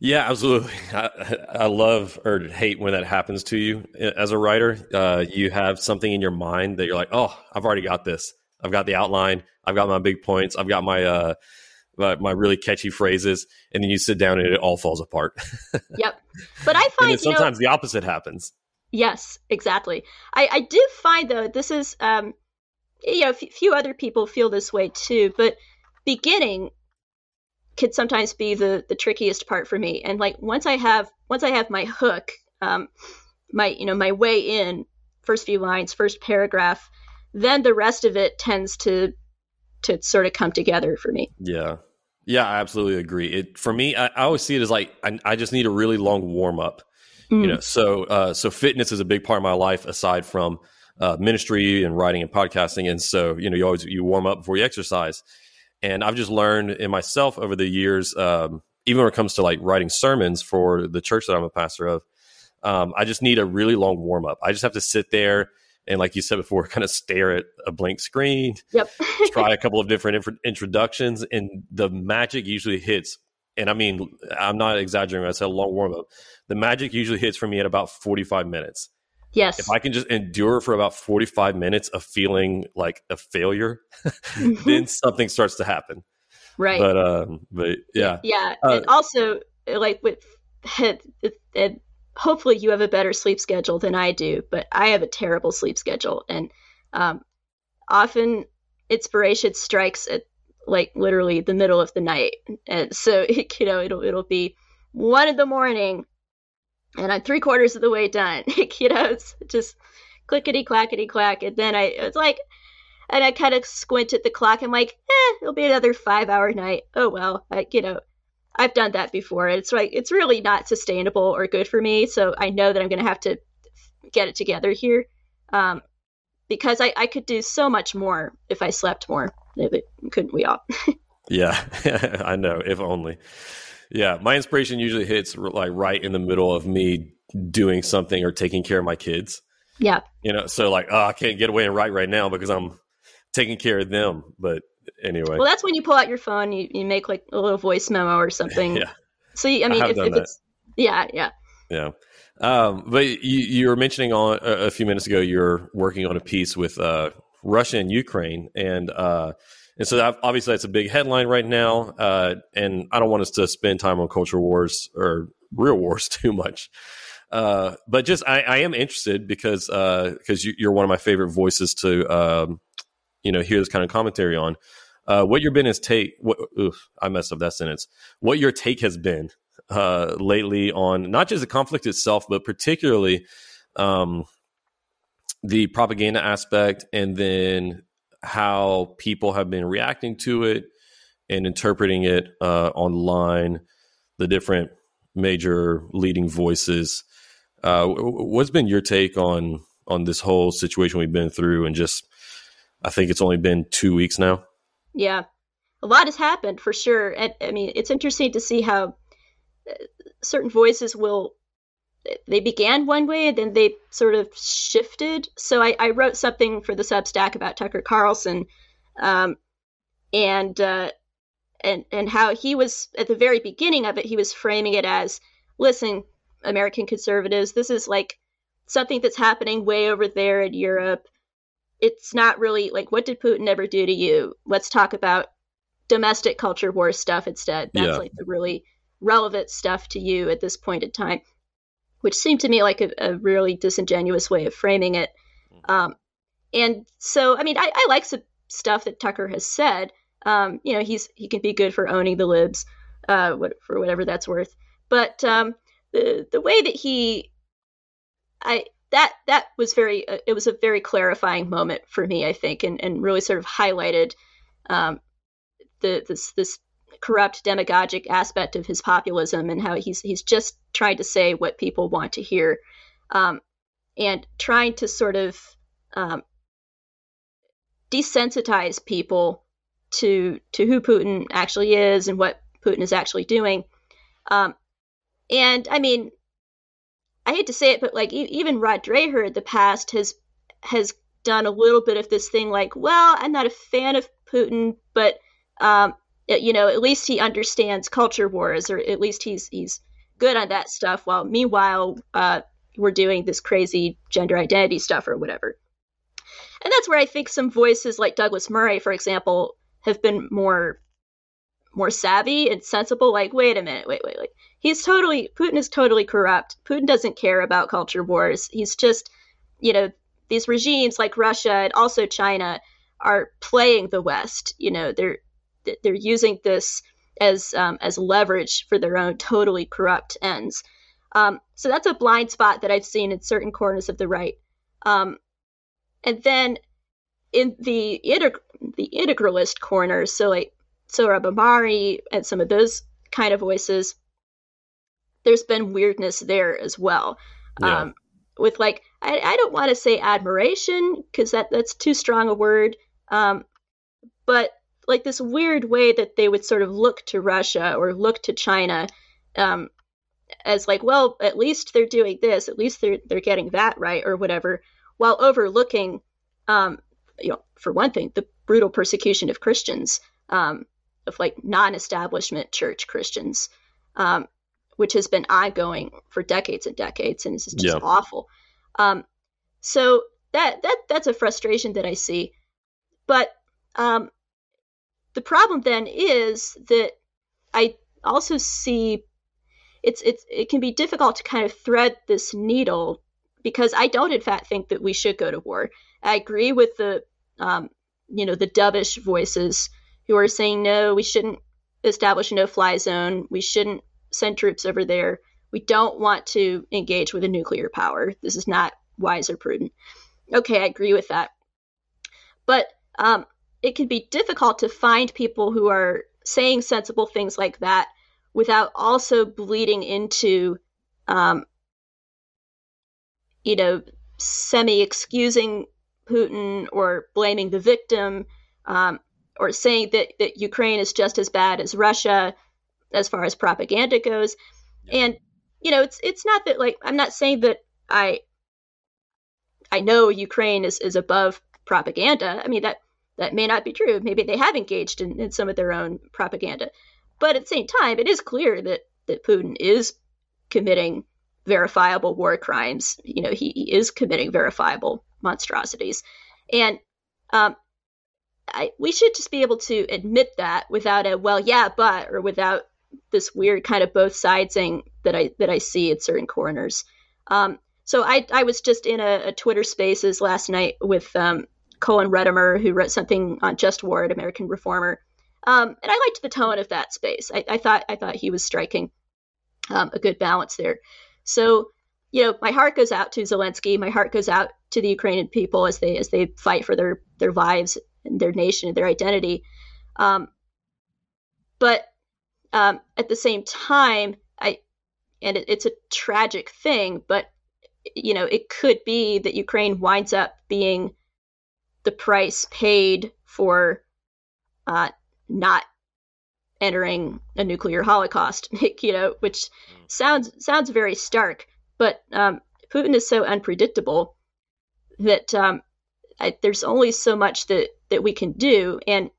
Yeah, absolutely. [laughs] I, I love or hate when that happens to you as a writer. Uh, you have something in your mind that you're like, oh, I've already got this. I've got the outline. I've got my big points. I've got my uh, my, my really catchy phrases, and then you sit down and it all falls apart. [laughs] Yep. But I find then you know, sometimes the opposite happens. Yes, exactly. I, I do find though this is um you know a f- few other people feel this way too, but beginning could sometimes be the the trickiest part for me. And like once I have once I have my hook, um my you know my way in, first few lines, first paragraph, then the rest of it tends to to sort of come together for me. Yeah. Yeah, I absolutely agree. It for me, I, I always see it as like I, I just need a really long warm up. Mm. You know, so uh, so fitness is a big part of my life aside from uh, ministry and writing and podcasting. And so you know, you always you warm up before you exercise. And I've just learned in myself over the years, um, even when it comes to like writing sermons for the church that I'm a pastor of, um, I just need a really long warm up. I just have to sit there and, like you said before, [laughs] kind of stare at a blank screen, Yep. try a [laughs] couple of different intro- introductions, and the magic usually hits. And I mean, I'm not exaggerating when I said a long warm up. The magic usually hits for me at about 45 minutes. yes. If I can just endure for about 45 minutes of feeling like a failure, [laughs] then something starts to happen. right. But um, but yeah, Yeah, Uh, and also like with it, it, hopefully you have a better sleep schedule than I do, but I have a terrible sleep schedule, and um, often inspiration strikes at like literally the middle of the night, and so [laughs] you know it'll it'll be one in the morning, and I'm three quarters of the way done. [laughs] you know, it's just clickety clackety clack, and then I it's like. And I kind of squint at the clock. I'm like, eh, it'll be another five hour night. Oh well, I, you know, I've done that before. It's like it's really not sustainable or good for me. So I know that I'm going to have to get it together here, um, because I, I could do so much more if I slept more. Couldn't we all? [laughs] yeah, [laughs] I know. If only. Yeah, my inspiration usually hits like right in the middle of me doing something or taking care of my kids. yeah, You know, so like, oh, I can't get away and write right now because I'm taking care of them. But anyway, well, that's when you pull out your phone, you, you make like a little voice memo or something. [laughs] yeah. So I mean, have if, if it's yeah, yeah, Yeah. Um, but you, you were mentioning on a, a few minutes ago you're working on a piece with uh, Russia and Ukraine, and uh, and so that, obviously that's a big headline right now. Uh, and I don't want us to spend time on culture wars or real wars [laughs] too much. Uh, but just I, I am interested because because you, you're one of my favorite voices to um, you know hear this kind of commentary on. Uh, what your been take? What, oof, I messed up that sentence. What your take has been uh, lately on not just the conflict itself, but particularly um, the propaganda aspect, and then how people have been reacting to it and interpreting it uh, online. The different major leading voices. Uh, what's been your take on on this whole situation we've been through, and just I think it's only been two weeks now. yeah. A lot has happened for sure. I mean, it's interesting to see how uh, certain voices will they began one way and then they sort of shifted. So I, I wrote something for the Substack about Tucker Carlson, um, and uh, and and how he was at the very beginning of it, he was framing it as, listen, American conservatives, this is like something that's happening way over there in Europe. It's not really like what did Putin ever do to you? Let's talk about domestic culture war stuff instead. That's Yeah. like the really relevant stuff to you at this point in time which seemed to me like a, a really disingenuous way of framing it. Um, and so, I mean, I, I like some stuff that Tucker has said, Um, you know, he's he can be good for owning the libs, uh, what, for whatever that's worth. But um, the the way that he, I that that was very uh, it was a very clarifying moment for me, I think, and and really sort of highlighted um, the this this corrupt demagogic aspect of his populism and how he's he's just trying to say what people want to hear, um, and trying to sort of um, desensitize people to to who Putin actually is and what Putin is actually doing. Um, and I mean, I hate to say it, but like e- even Rod Dreher in the past has has done a little bit of this thing, like, well, I'm not a fan of Putin, but um, you know, at least he understands culture wars, or at least he's he's good on that stuff. While meanwhile, uh, we're doing this crazy gender identity stuff or whatever. And that's where I think some voices like Douglas Murray, for example, have been more more savvy and sensible. Like, wait a minute, wait, wait, wait. He's totally Putin is totally corrupt. Putin doesn't care about culture wars. He's just, you know, these regimes like Russia and also China are playing the West. You know, they're they're using this as um, as leverage for their own totally corrupt ends. Um, so that's a blind spot that I've seen in certain corners of the right. Um, and then in the integ- the integralist corner, so like Sohrab Ahmari and some of those kind of voices, there's been weirdness there as well. Yeah. Um, with like, I, I don't want to say admiration because that that's too strong a word, um, but like this weird way that they would sort of look to Russia or look to China um, as like, well, at least they're doing this, at least they're they're getting that right or whatever, while overlooking, um, you know, for one thing, the brutal persecution of Christians, um, of like non-establishment church Christians, um, which has been ongoing for decades and decades, and it's just Yeah. awful. Um, so that that that's a frustration that I see, but um, the problem then is that I also see it's it's it can be difficult to kind of thread this needle because I don't in fact think that we should go to war. I agree with the um, you know the dovish voices who are saying no, we shouldn't establish a no-fly zone. We shouldn't send troops over there. We don't want to engage with a nuclear power. This is not wise or prudent. Okay, I agree with that. But um, it can be difficult to find people who are saying sensible things like that without also bleeding into, um, you know, semi excusing Putin or blaming the victim um, or saying that, that Ukraine is just as bad as Russia as far as propaganda goes. And, you know, it's it's not that like I'm not saying that I I know Ukraine is, is above propaganda. I mean that that may not be true. Maybe they have engaged in, in some of their own propaganda. But at the same time, it is clear that, that Putin is committing verifiable war crimes. You know, he, he is committing verifiable monstrosities. And um, I, we should just be able to admit that without a, well, yeah, but, or without this weird kind of both sidesing that I, that I see at certain corners. Um, so I, I was just in a, a Twitter spaces last night with um, Colin Redemer, who wrote something on Just War at American Reformer. Um, and I liked the tone of that space. I, I thought I thought he was striking um, a good balance there. So, you know, my heart goes out to Zelensky. My heart goes out to the Ukrainian people as they as they fight for their their lives and their nation and their identity. Um, but um, at the same time, I and it, it's a tragic thing, but you know, it could be that Ukraine winds up being the price paid for uh, not entering a nuclear holocaust, [laughs] you know, which sounds sounds very stark. But um, Putin is so unpredictable that um, I, there's only so much that that we can do. And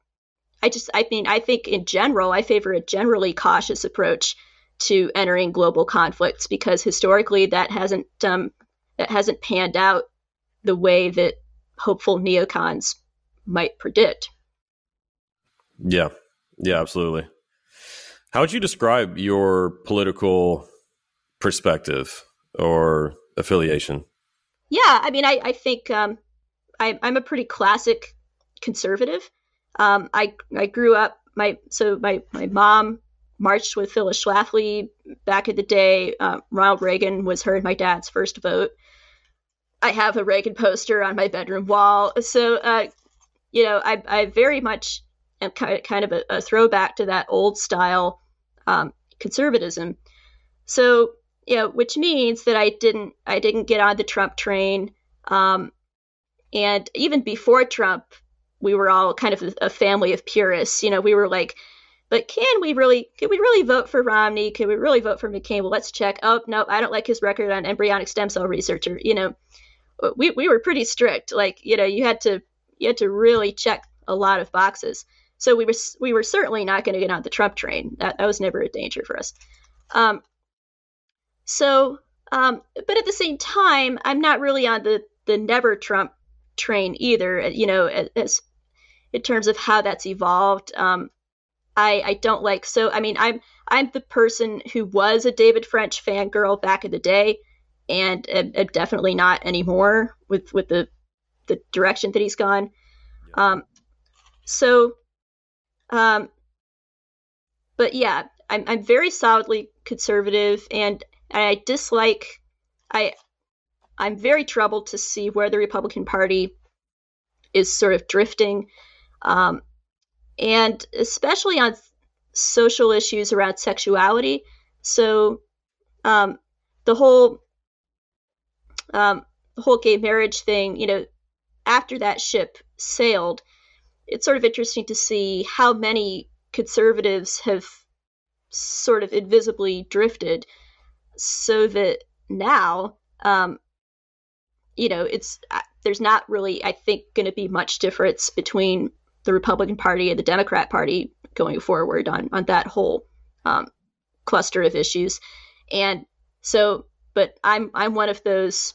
I just, I mean, I think in general, I favor a generally cautious approach to entering global conflicts because historically that hasn't um, that hasn't panned out the way that hopeful neocons might predict. Yeah. Yeah, absolutely. How would you describe your political perspective or affiliation? Yeah, I mean, I, I think um, I, I'm a pretty classic conservative. Um, I I grew up my so my my mom marched with Phyllis Schlafly back in the day. Uh, Ronald Reagan was her and my dad's first vote. I have a Reagan poster on my bedroom wall. So, uh, you know, I, I very much am kind of, kind of a, a throwback to that old style um, conservatism. So, you know, which means that I didn't I didn't get on the Trump train. Um, and even before Trump, we were all kind of a, family of purists. You know, we were like, but can we really can we really vote for Romney? Can we really vote for McCain? Well, let's check. Oh no, I don't like his record on embryonic stem cell research. Or you know, we we were pretty strict. Like you know, you had to you had to really check a lot of boxes. So we were we were certainly not going to get on the Trump train. That that was never a danger for us. Um, so, um, but at the same time, I'm not really on the the never Trump train either. You know, as in terms of how that's evolved. Um, I, I don't like so I mean I'm I'm the person who was a David French fangirl back in the day and am definitely not anymore with with the the direction that he's gone. Um, so um, but yeah, I'm I'm very solidly conservative and I dislike I I'm very troubled to see where the Republican Party is sort of drifting. Um, and especially on social issues around sexuality. So um, the whole um, the whole gay marriage thing, you know, after that ship sailed, it's sort of interesting to see how many conservatives have sort of invisibly drifted, so that now, um, you know, it's uh, there's not really, I think, going to be much difference between the Republican Party and the Democrat Party going forward on on that whole um, cluster of issues. And so, but I'm I'm one of those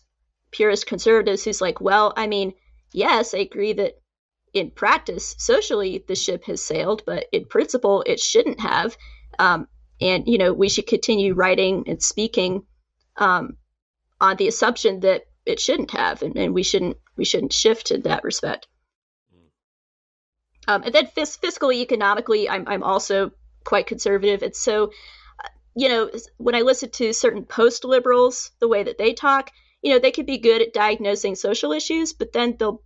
purist conservatives who's like, well, I mean, yes, I agree that in practice, socially, the ship has sailed, but in principle, it shouldn't have. Um, and you know, we should continue writing and speaking um, on the assumption that it shouldn't have, and, and we shouldn't we shouldn't shift in that respect. Um, and then fis- fiscally, economically, I'm, I'm also quite conservative. And so, uh, you know, when I listen to certain post liberals, the way that they talk, you know, they could be good at diagnosing social issues, but then they'll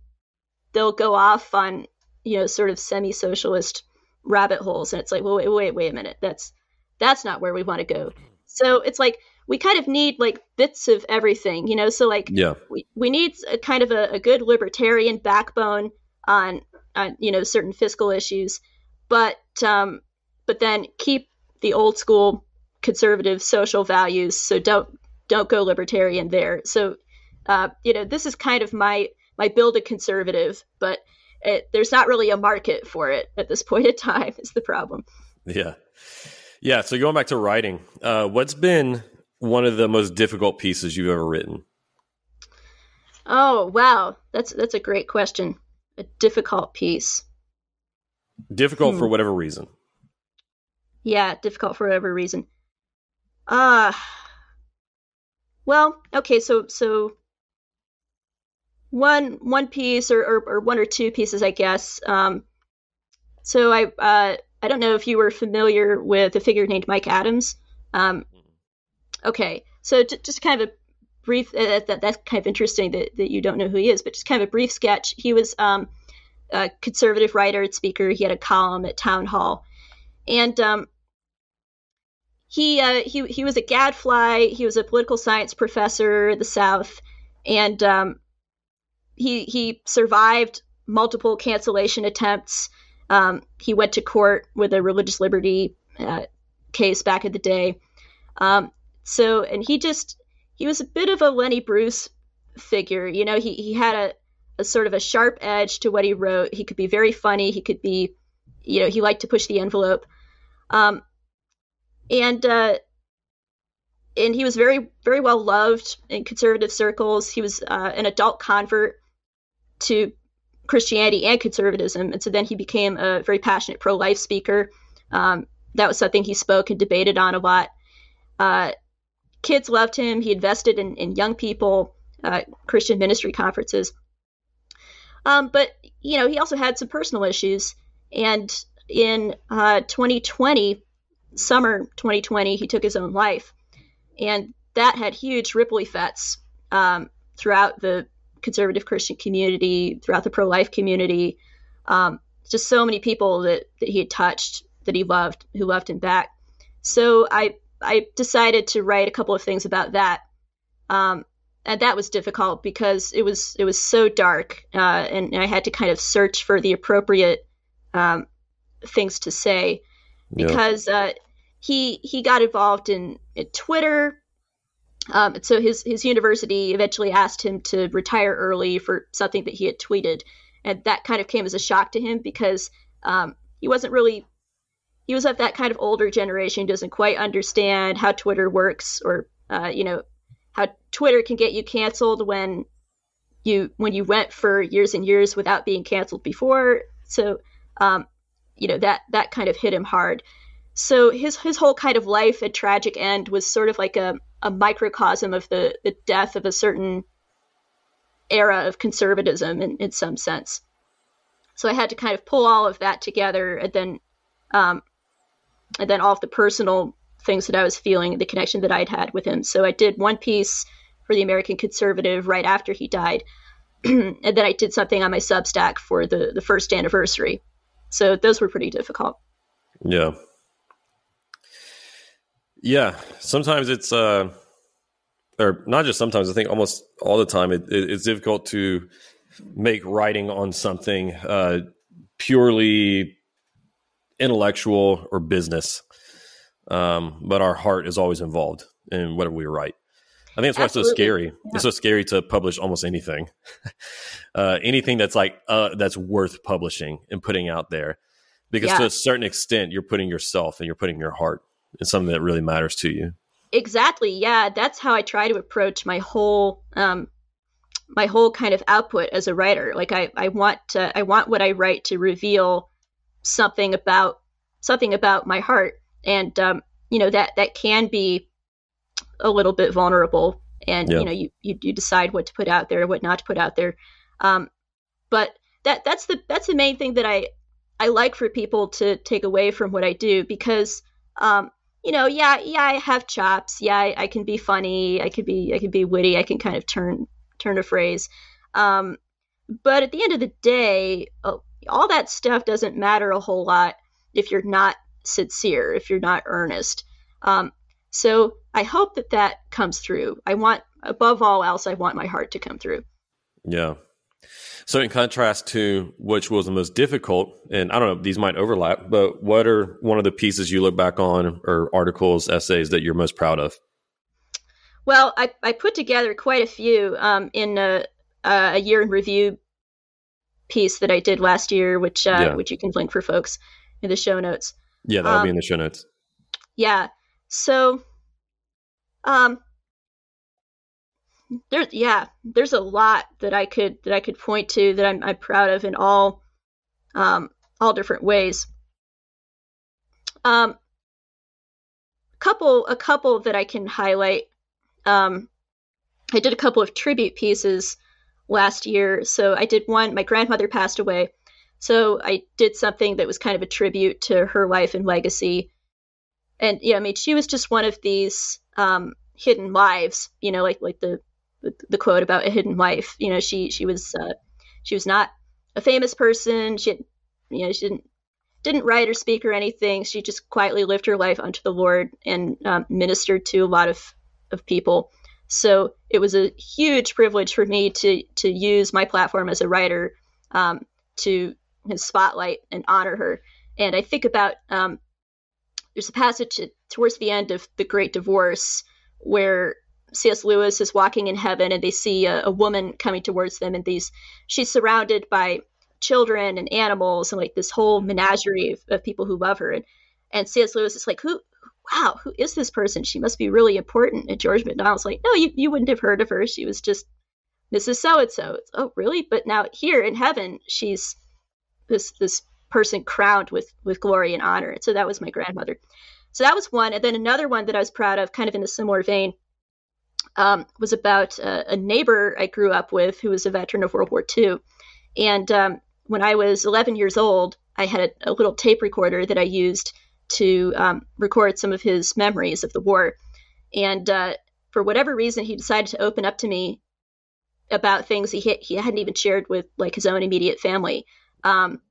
they'll go off on you know sort of semi socialist rabbit holes, and it's like, well, wait, wait, wait a minute, that's that's not where we want to go. So it's like we kind of need like bits of everything, you know. So like, yeah, we we need a kind of a, a good libertarian backbone on on you know certain fiscal issues, but um, but then keep the old school conservative social values. So don't don't go libertarian there. So uh, you know this is kind of my my build a conservative, but it, there's not really a market for it at this [laughs] point in time. Is the problem? Yeah, yeah. So going back to writing, uh, what's been one of the most difficult pieces you've ever written? Oh wow, that's that's a great question a difficult piece. Difficult hmm. for whatever reason. Yeah, difficult for whatever reason. Ah. Uh, well, okay, so so one one piece or, or, or one or two pieces, I guess. Um, so I uh, I don't know if you were familiar with a figure named Mike Adams. Um, okay, so t- just kind of a brief uh, that that's kind of interesting that, that you don't know who he is but just kind of a brief sketch he was um, a conservative writer and speaker he had a column at Townhall and um, he uh, he he was a gadfly he was a political science professor at the south and um, he he survived multiple cancellation attempts um, he went to court with a religious liberty uh, case back in the day um, so and he just he was a bit of a Lenny Bruce figure. You know, he, he had a, a sort of a sharp edge to what he wrote. He could be very funny. He could be, you know, he liked to push the envelope. Um, and uh, and he was very very well loved in conservative circles. He was uh, an adult convert to Christianity and conservatism, and so then he became a very passionate pro life speaker. Um, that was something he spoke and debated on a lot. Uh, kids loved him. He invested in, in young people, uh, Christian ministry conferences. Um, but you know, he also had some personal issues, And in uh, 2020, summer 2020, he took his own life. And that had huge ripple effects um, throughout the conservative Christian community, throughout the pro life community. Um, just so many people that, that he had touched, that he loved, who loved him back. So I, I decided to write a couple of things about that. Um, and that was difficult because it was it was so dark, uh, and, and, I had to kind of search for the appropriate um, things to say because uh, he he got involved in, in Twitter. Um, so his his university eventually asked him to retire early for something that he had tweeted, and that kind of came as a shock to him because um, he wasn't really he was of that kind of older generation doesn't quite understand how Twitter works or uh, you know how Twitter can get you canceled when you when you went for years and years without being canceled before. So um, you know that that kind of hit him hard. So his his whole kind of life and tragic end was sort of like a, a microcosm of the, the death of a certain era of conservatism in, in some sense. So I had to kind of pull all of that together and then um, and then all of the personal things that I was feeling, the connection that I'd had with him. So I did one piece for the American Conservative right after he died, [clears throat] and then I did something on my Substack for the the first anniversary. So those were pretty difficult. Yeah. Yeah. Sometimes it's uh or not just sometimes, I think almost all the time it, it, it's difficult to make writing on something uh purely intellectual or business. Um, but our heart is always involved in whatever we write. I think that's why Absolutely. it's so scary. Yeah. It's so scary to publish almost anything, [laughs] uh, anything that's like uh, that's worth publishing and putting out there, because yeah. to a certain extent, you're putting yourself and you're putting your heart in something that really matters to you. Exactly. Yeah, that's how I try to approach my whole um, my whole kind of output as a writer. Like I, I want to, I want what I write to reveal something about something about my heart, and um, you know that that can be a little bit vulnerable and you know you, you, you decide what to put out there what not to put out there. Um, but that that's the that's the main thing that i i like for people to take away from what i do because um, you know yeah yeah i have chops. Yeah I, I, can be funny. I can be i can be witty. I can kind of turn turn a phrase. Um, but at the end of the day uh, all that stuff doesn't matter a whole lot if you're not sincere if you're not earnest. Um, so I hope that that comes through. I want, above all else, I want my heart to come through. Yeah. So, in contrast to which was the most difficult, and I don't know, these might overlap, but what are one of the pieces you look back on or articles, essays that you're most proud of? Well, I, I put together quite a few um, in a, a, year in review piece that I did last year, which uh, yeah. which you can link for folks in the show notes. Yeah, that'll um, be in the show notes. Yeah. So, um, there, yeah, there's a lot that I could that I could point to that I'm, I'm proud of in all, um, all different ways. Um, couple a couple that I can highlight. Um, I did a couple of tribute pieces last year. So I did one. My grandmother passed away, so I did something that was kind of a tribute to her life and legacy and yeah, I mean, she was just one of these um, hidden lives, you know, like like the, the, quote about a hidden wife. You know, she she was uh, she was not a famous person. She you know she didn't didn't write or speak or anything. She just quietly lived her life unto the Lord and um, ministered to a lot of of people. So it was a huge privilege for me to to use my platform as a writer um, to spotlight and honor her. And I think about um, there's a passage towards the end of The Great Divorce where C.S. Lewis is walking in heaven and they see a, a, woman coming towards them and these she's surrounded by children and animals and like this whole menagerie of, of people who love her and and C.S. Lewis is like who wow who is this person she must be really important and George MacDonald's like no you, you wouldn't have heard of her she was just Mrs. So and so oh really but now here in heaven she's this this person crowned with with glory and honor. So that was my grandmother. So that was one. And then another one that I was proud of, kind of in a similar vein, um, was about a neighbor I grew up with who was a veteran of World War II. And um, when I was 11 years old, I had a, a, little tape recorder that I used to um, record some of his memories of the war. And uh, for whatever reason, he decided to open up to me about things he he hadn't even shared with like his own immediate family. Um,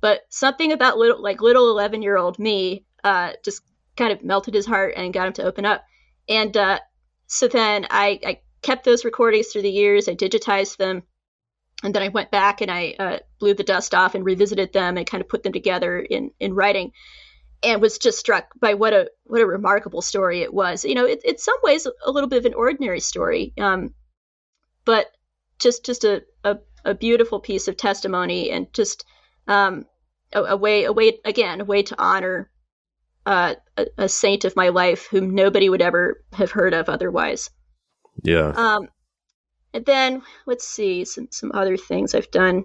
but something about little like little eleven year old me uh, just kind of melted his heart and got him to open up. And uh, so then I, I kept those recordings through the years. I digitized them, and then I went back and I uh, blew the dust off and revisited them and kind of put them together in in writing, and was just struck by what a what a remarkable story it was. You know, it, it's some ways a little bit of an ordinary story, um, but just just a, a, a beautiful piece of testimony and just um, a, a, way a way again a way to honor uh, a, a saint of my life whom nobody would ever have heard of otherwise. Yeah. Um, and then let's see some some other things I've done.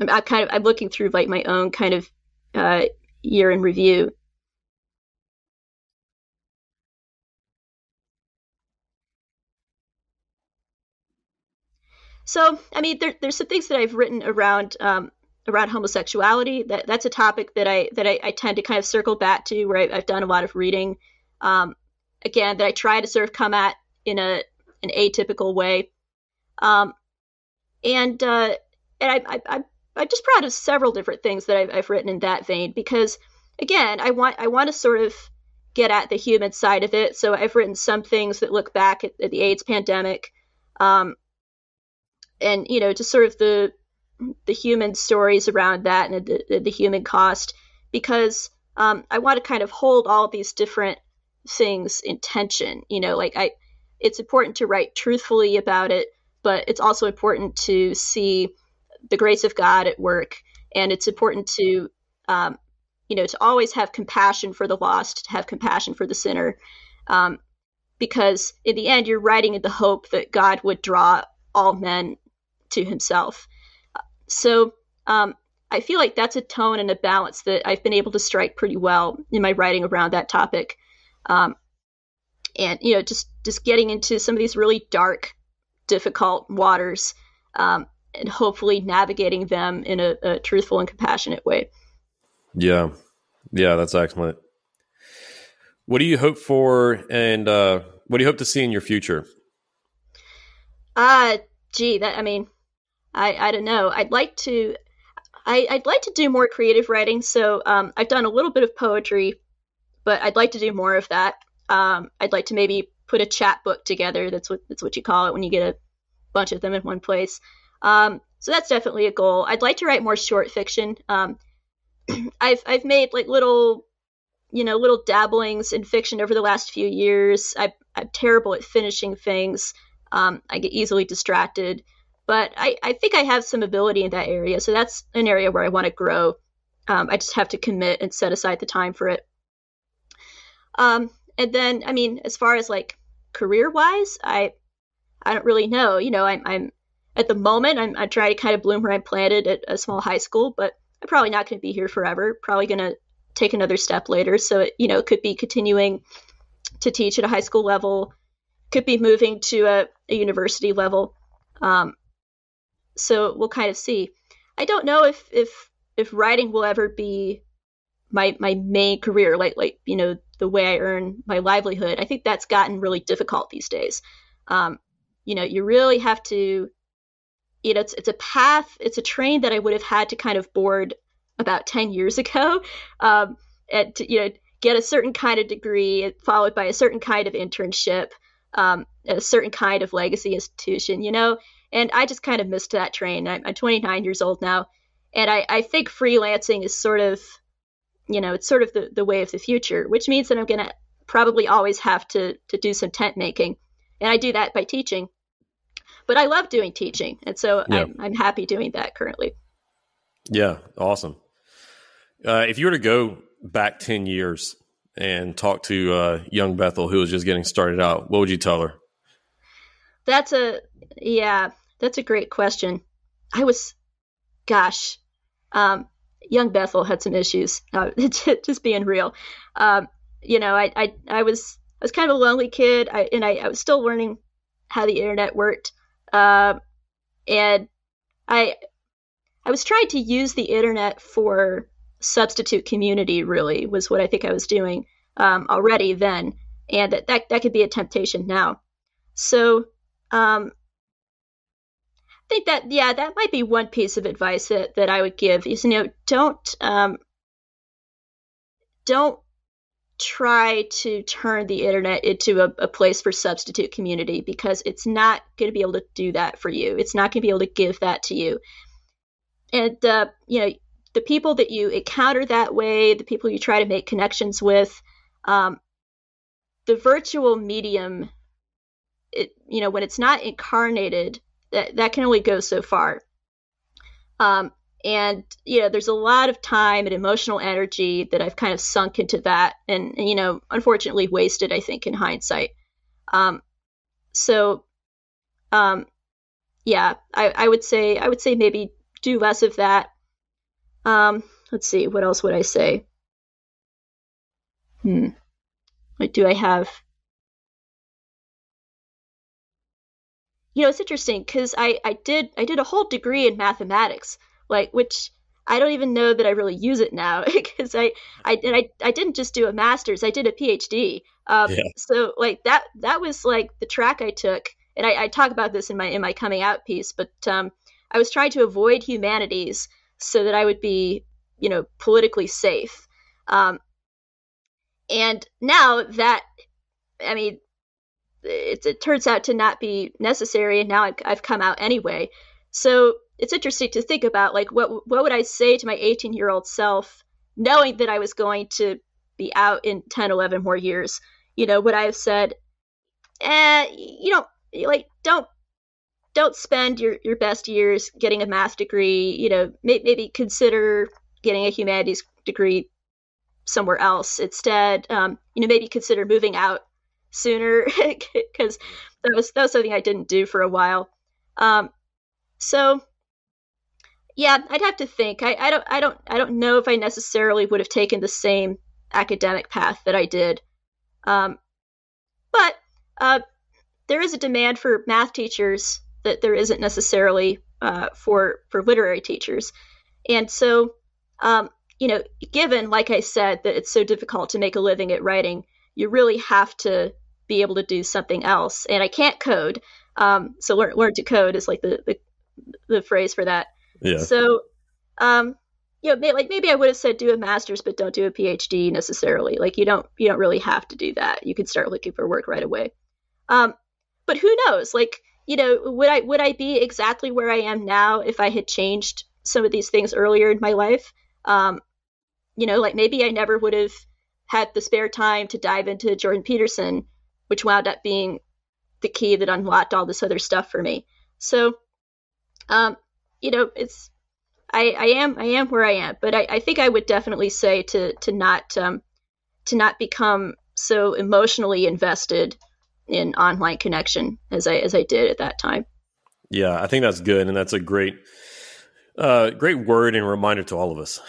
I'm, I'm kind of I'm looking through like my own kind of uh, year in review. So, I mean, there, there's some things that I've written around um, around homosexuality. That that's a topic that I that I, I tend to kind of circle back to, where I, have done a lot of reading um, again that I try to sort of come at in a an atypical way. Um, and uh, and I, I, I'm just proud of several different things that I've, I've written in that vein because again I want I want to sort of get at the human side of it. So I've written some things that look back at, at the AIDS pandemic, um, and you know just sort of the the human stories around that and the, the human cost because um, I want to kind of hold all these different things in tension. You know, like I, it's important to write truthfully about it, but it's also important to see the grace of God at work, and it's important to, um, you know, to always have compassion for the lost, to have compassion for the sinner, um, because in the end, you're writing in the hope that God would draw all men to Himself. So um, I feel like that's a tone and a balance that I've been able to strike pretty well in my writing around that topic. Um, and you know, just just getting into some of these really dark, difficult waters, um, and hopefully navigating them in a, a truthful and compassionate way. Yeah, yeah, that's excellent. What do you hope for, and uh, what do you hope to see in your future? Uh, gee, that I mean, I I don't know. I'd like to. I, I'd like to do more creative writing. So um, I've done a little bit of poetry but I'd like to do more of that. Um, I'd like to maybe put a chapbook together. That's what that's what you call it when you get a bunch of them in one place. Um, so that's definitely a goal. I'd like to write more short fiction. Um, [clears throat] I've I've made like little, you know, little dabblings in fiction over the last few years. I, am terrible at finishing things. Um, I get easily distracted, but I, I think I have some ability in that area. So that's an area where I want to grow. Um, I just have to commit and set aside the time for it. Um, and then, I mean, as far as like career wise, I I don't really know. You know, I'm I'm at the moment I'm I'm trying to kind of bloom where I'm planted at a small high school, but I'm probably not going to be here forever. Probably going to take another step later. So it, you know, it could be continuing to teach at a high school level, could be moving to a, a university level. Um, so we'll kind of see. I don't know if if if writing will ever be my my main career, like like you know the way I earn my livelihood. I think that's gotten really difficult these days. Um, you know, you really have to, you know, it's it's a path, it's a train that I would have had to kind of board about ten years [laughs] ago, um, and to, you know get a certain kind of degree followed by a certain kind of internship, um, a certain kind of legacy institution. You know, and I just kind of missed that train. I'm, I'm 29 years old now, and I, I think freelancing is sort of you know, it's sort of the, the way of the future, which means that I'm going to probably always have to, to do some tent making. And I do that by teaching. But I love doing teaching. And so yeah. I'm, I'm happy doing that currently. Yeah, awesome. Uh, if you were to go back 10 years and talk to uh, young Bethel who was just getting started out, what would you tell her? That's a, yeah, that's a great question. I was, gosh, um, young Bethel had some issues. Uh, [laughs] just being real, um, you know, I, I I was I was kind of a lonely kid, I, and I, I was still learning how the internet worked, uh, and I I was trying to use the internet for substitute community. Really, was what I think I was doing um, already then, and that, that could be a temptation now. So um, think that yeah, that might be one piece of advice that, that I would give is you know don't um, don't try to turn the internet into a, a, place for substitute community because it's not going to be able to do that for you. It's not going to be able to give that to you. And, uh, you know, the people that you encounter that way, the people you try to make connections with, um, the virtual medium, it, you know, when it's not incarnated, that, that can only go so far. Um, and you know there's a lot of time and emotional energy that i've kind of sunk into that and, and you know unfortunately wasted i think in hindsight. Um, so um, yeah I, I would say i would say maybe do less of that. Um, let's see what else would i say? Hmm. What do i have you know it's interesting because I, I did i did a whole degree in mathematics like which I don't even know that I really use it now [laughs] because I I and I I didn't just do a master's, I did a PhD. Um, yeah. So like that that was like the track I took, and I, I talk about this in my in my coming out piece. But um, I was trying to avoid humanities so that I would be you know politically safe. Um, and now that I mean, it, it turns out to not be necessary, and now I've, I've come out anyway. So it's interesting to think about like what what would I say to my 18 year old self knowing that I was going to be out in 10 11 more years you know would I have said eh you know like don't don't spend your your best years getting a math degree you know may, maybe consider getting a humanities degree somewhere else instead um, you know maybe consider moving out sooner [laughs] because that was that was something I didn't do for a while um, so yeah, I'd have to think. I, I don't I don't I don't know if I necessarily would have taken the same academic path that I did. Um, but uh, there is a demand for math teachers that there isn't necessarily uh, for for literary teachers, and so um, you know, given like I said that it's so difficult to make a living at writing, you really have to be able to do something else. And I can't code, um, so learn learn to code is like the the, the phrase for that. Yeah. So, um, you know, like maybe I would have said do a master's, but don't do a PhD necessarily. Like you don't you don't really have to do that. You can start looking for work right away. Um, but who knows? Like you know, would I would I be exactly where I am now if I had changed some of these things earlier in my life? Um, you know, like maybe I never would have had the spare time to dive into Jordan Peterson, which wound up being the key that unlocked all this other stuff for me. So, um, you know, it's I, I am I am where I am, but I, I think I would definitely say to to not um, to not become so emotionally invested in online connection as I as I did at that time. Yeah, I think that's good, and that's a great uh, great word and reminder to all of us.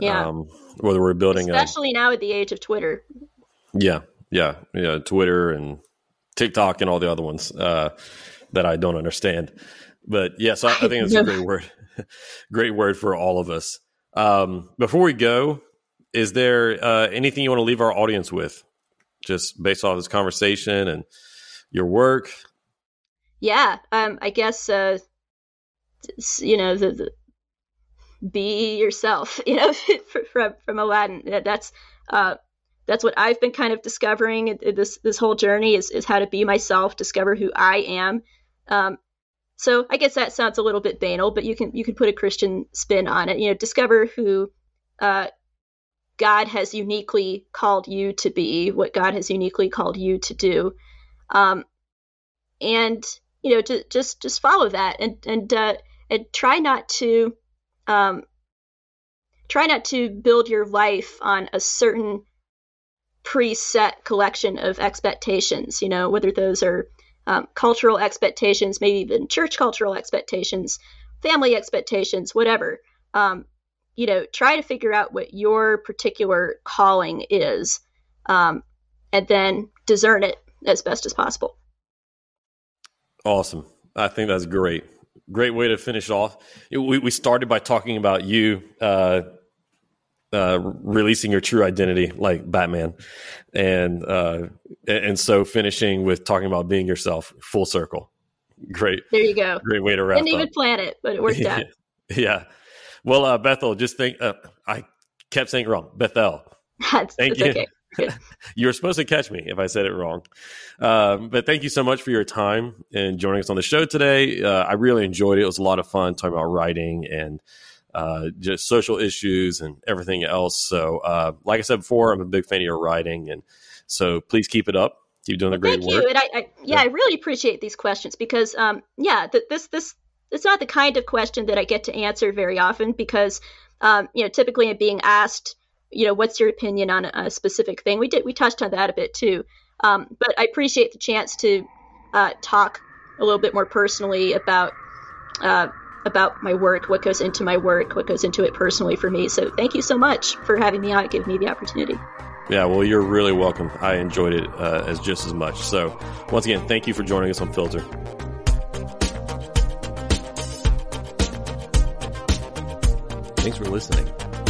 Yeah, um, whether we're building, especially a, now at the age of Twitter. Yeah, yeah, yeah, Twitter and TikTok and all the other ones uh, that I don't understand. But yes, I, I think it's a [laughs] great word. [laughs] great word for all of us. Um, before we go, is there uh, anything you want to leave our audience with, just based off this conversation and your work? Yeah, um, I guess uh, you know the, the, be yourself. [laughs] You know, from from Aladdin. That's uh, that's what I've been kind of discovering this this whole journey is is how to be myself, discover who I am. Um, so I guess that sounds a little bit banal, but you can you can put a Christian spin on it. You know, discover who uh, God has uniquely called you to be, what God has uniquely called you to do, um, and you know, to, just just follow that and and uh, and try not to um, try not to build your life on a certain preset collection of expectations. You know, whether those are um, cultural expectations, maybe even church cultural expectations, family expectations, whatever. Um, you know, try to figure out what your particular calling is, um, and then discern it as best as possible. Awesome. I think that's great. Great way to finish off. We, we started by talking about you uh, uh, releasing your true identity, like Batman, and uh, and so finishing with talking about being yourself, full circle. Great. There you go. Great way to wrap. Didn't up. even plan it, but it worked [laughs] out. yeah. Well, uh, Bethel, just think. Uh, I kept saying it wrong. Bethel. [laughs] That's, Thank that's you. okay. [laughs] you were supposed to catch me if I said it wrong. Um, but thank you so much for your time and joining us on the show today. Uh, I really enjoyed it. It was a lot of fun talking about writing and uh, just social issues and everything else. So, uh, like I said before, I'm a big fan of your writing, and so please keep it up. Keep doing the great work. Thank work. you. And I, I yeah, Yeah. I really appreciate these questions because, um, yeah, th- this this it's not the kind of question that I get to answer very often because, um, you know, typically I'm being asked, you know, what's your opinion on a, specific thing. We did we touched on that a bit too, um, but I appreciate the chance to uh, talk a little bit more personally about. Uh, about my work, what goes into my work, what goes into it personally for me. So thank you so much for having me on, giving me the opportunity. Yeah, well, you're really welcome. I enjoyed it uh, as just as much. So, once again, thank you for joining us on Filter. Thanks for listening.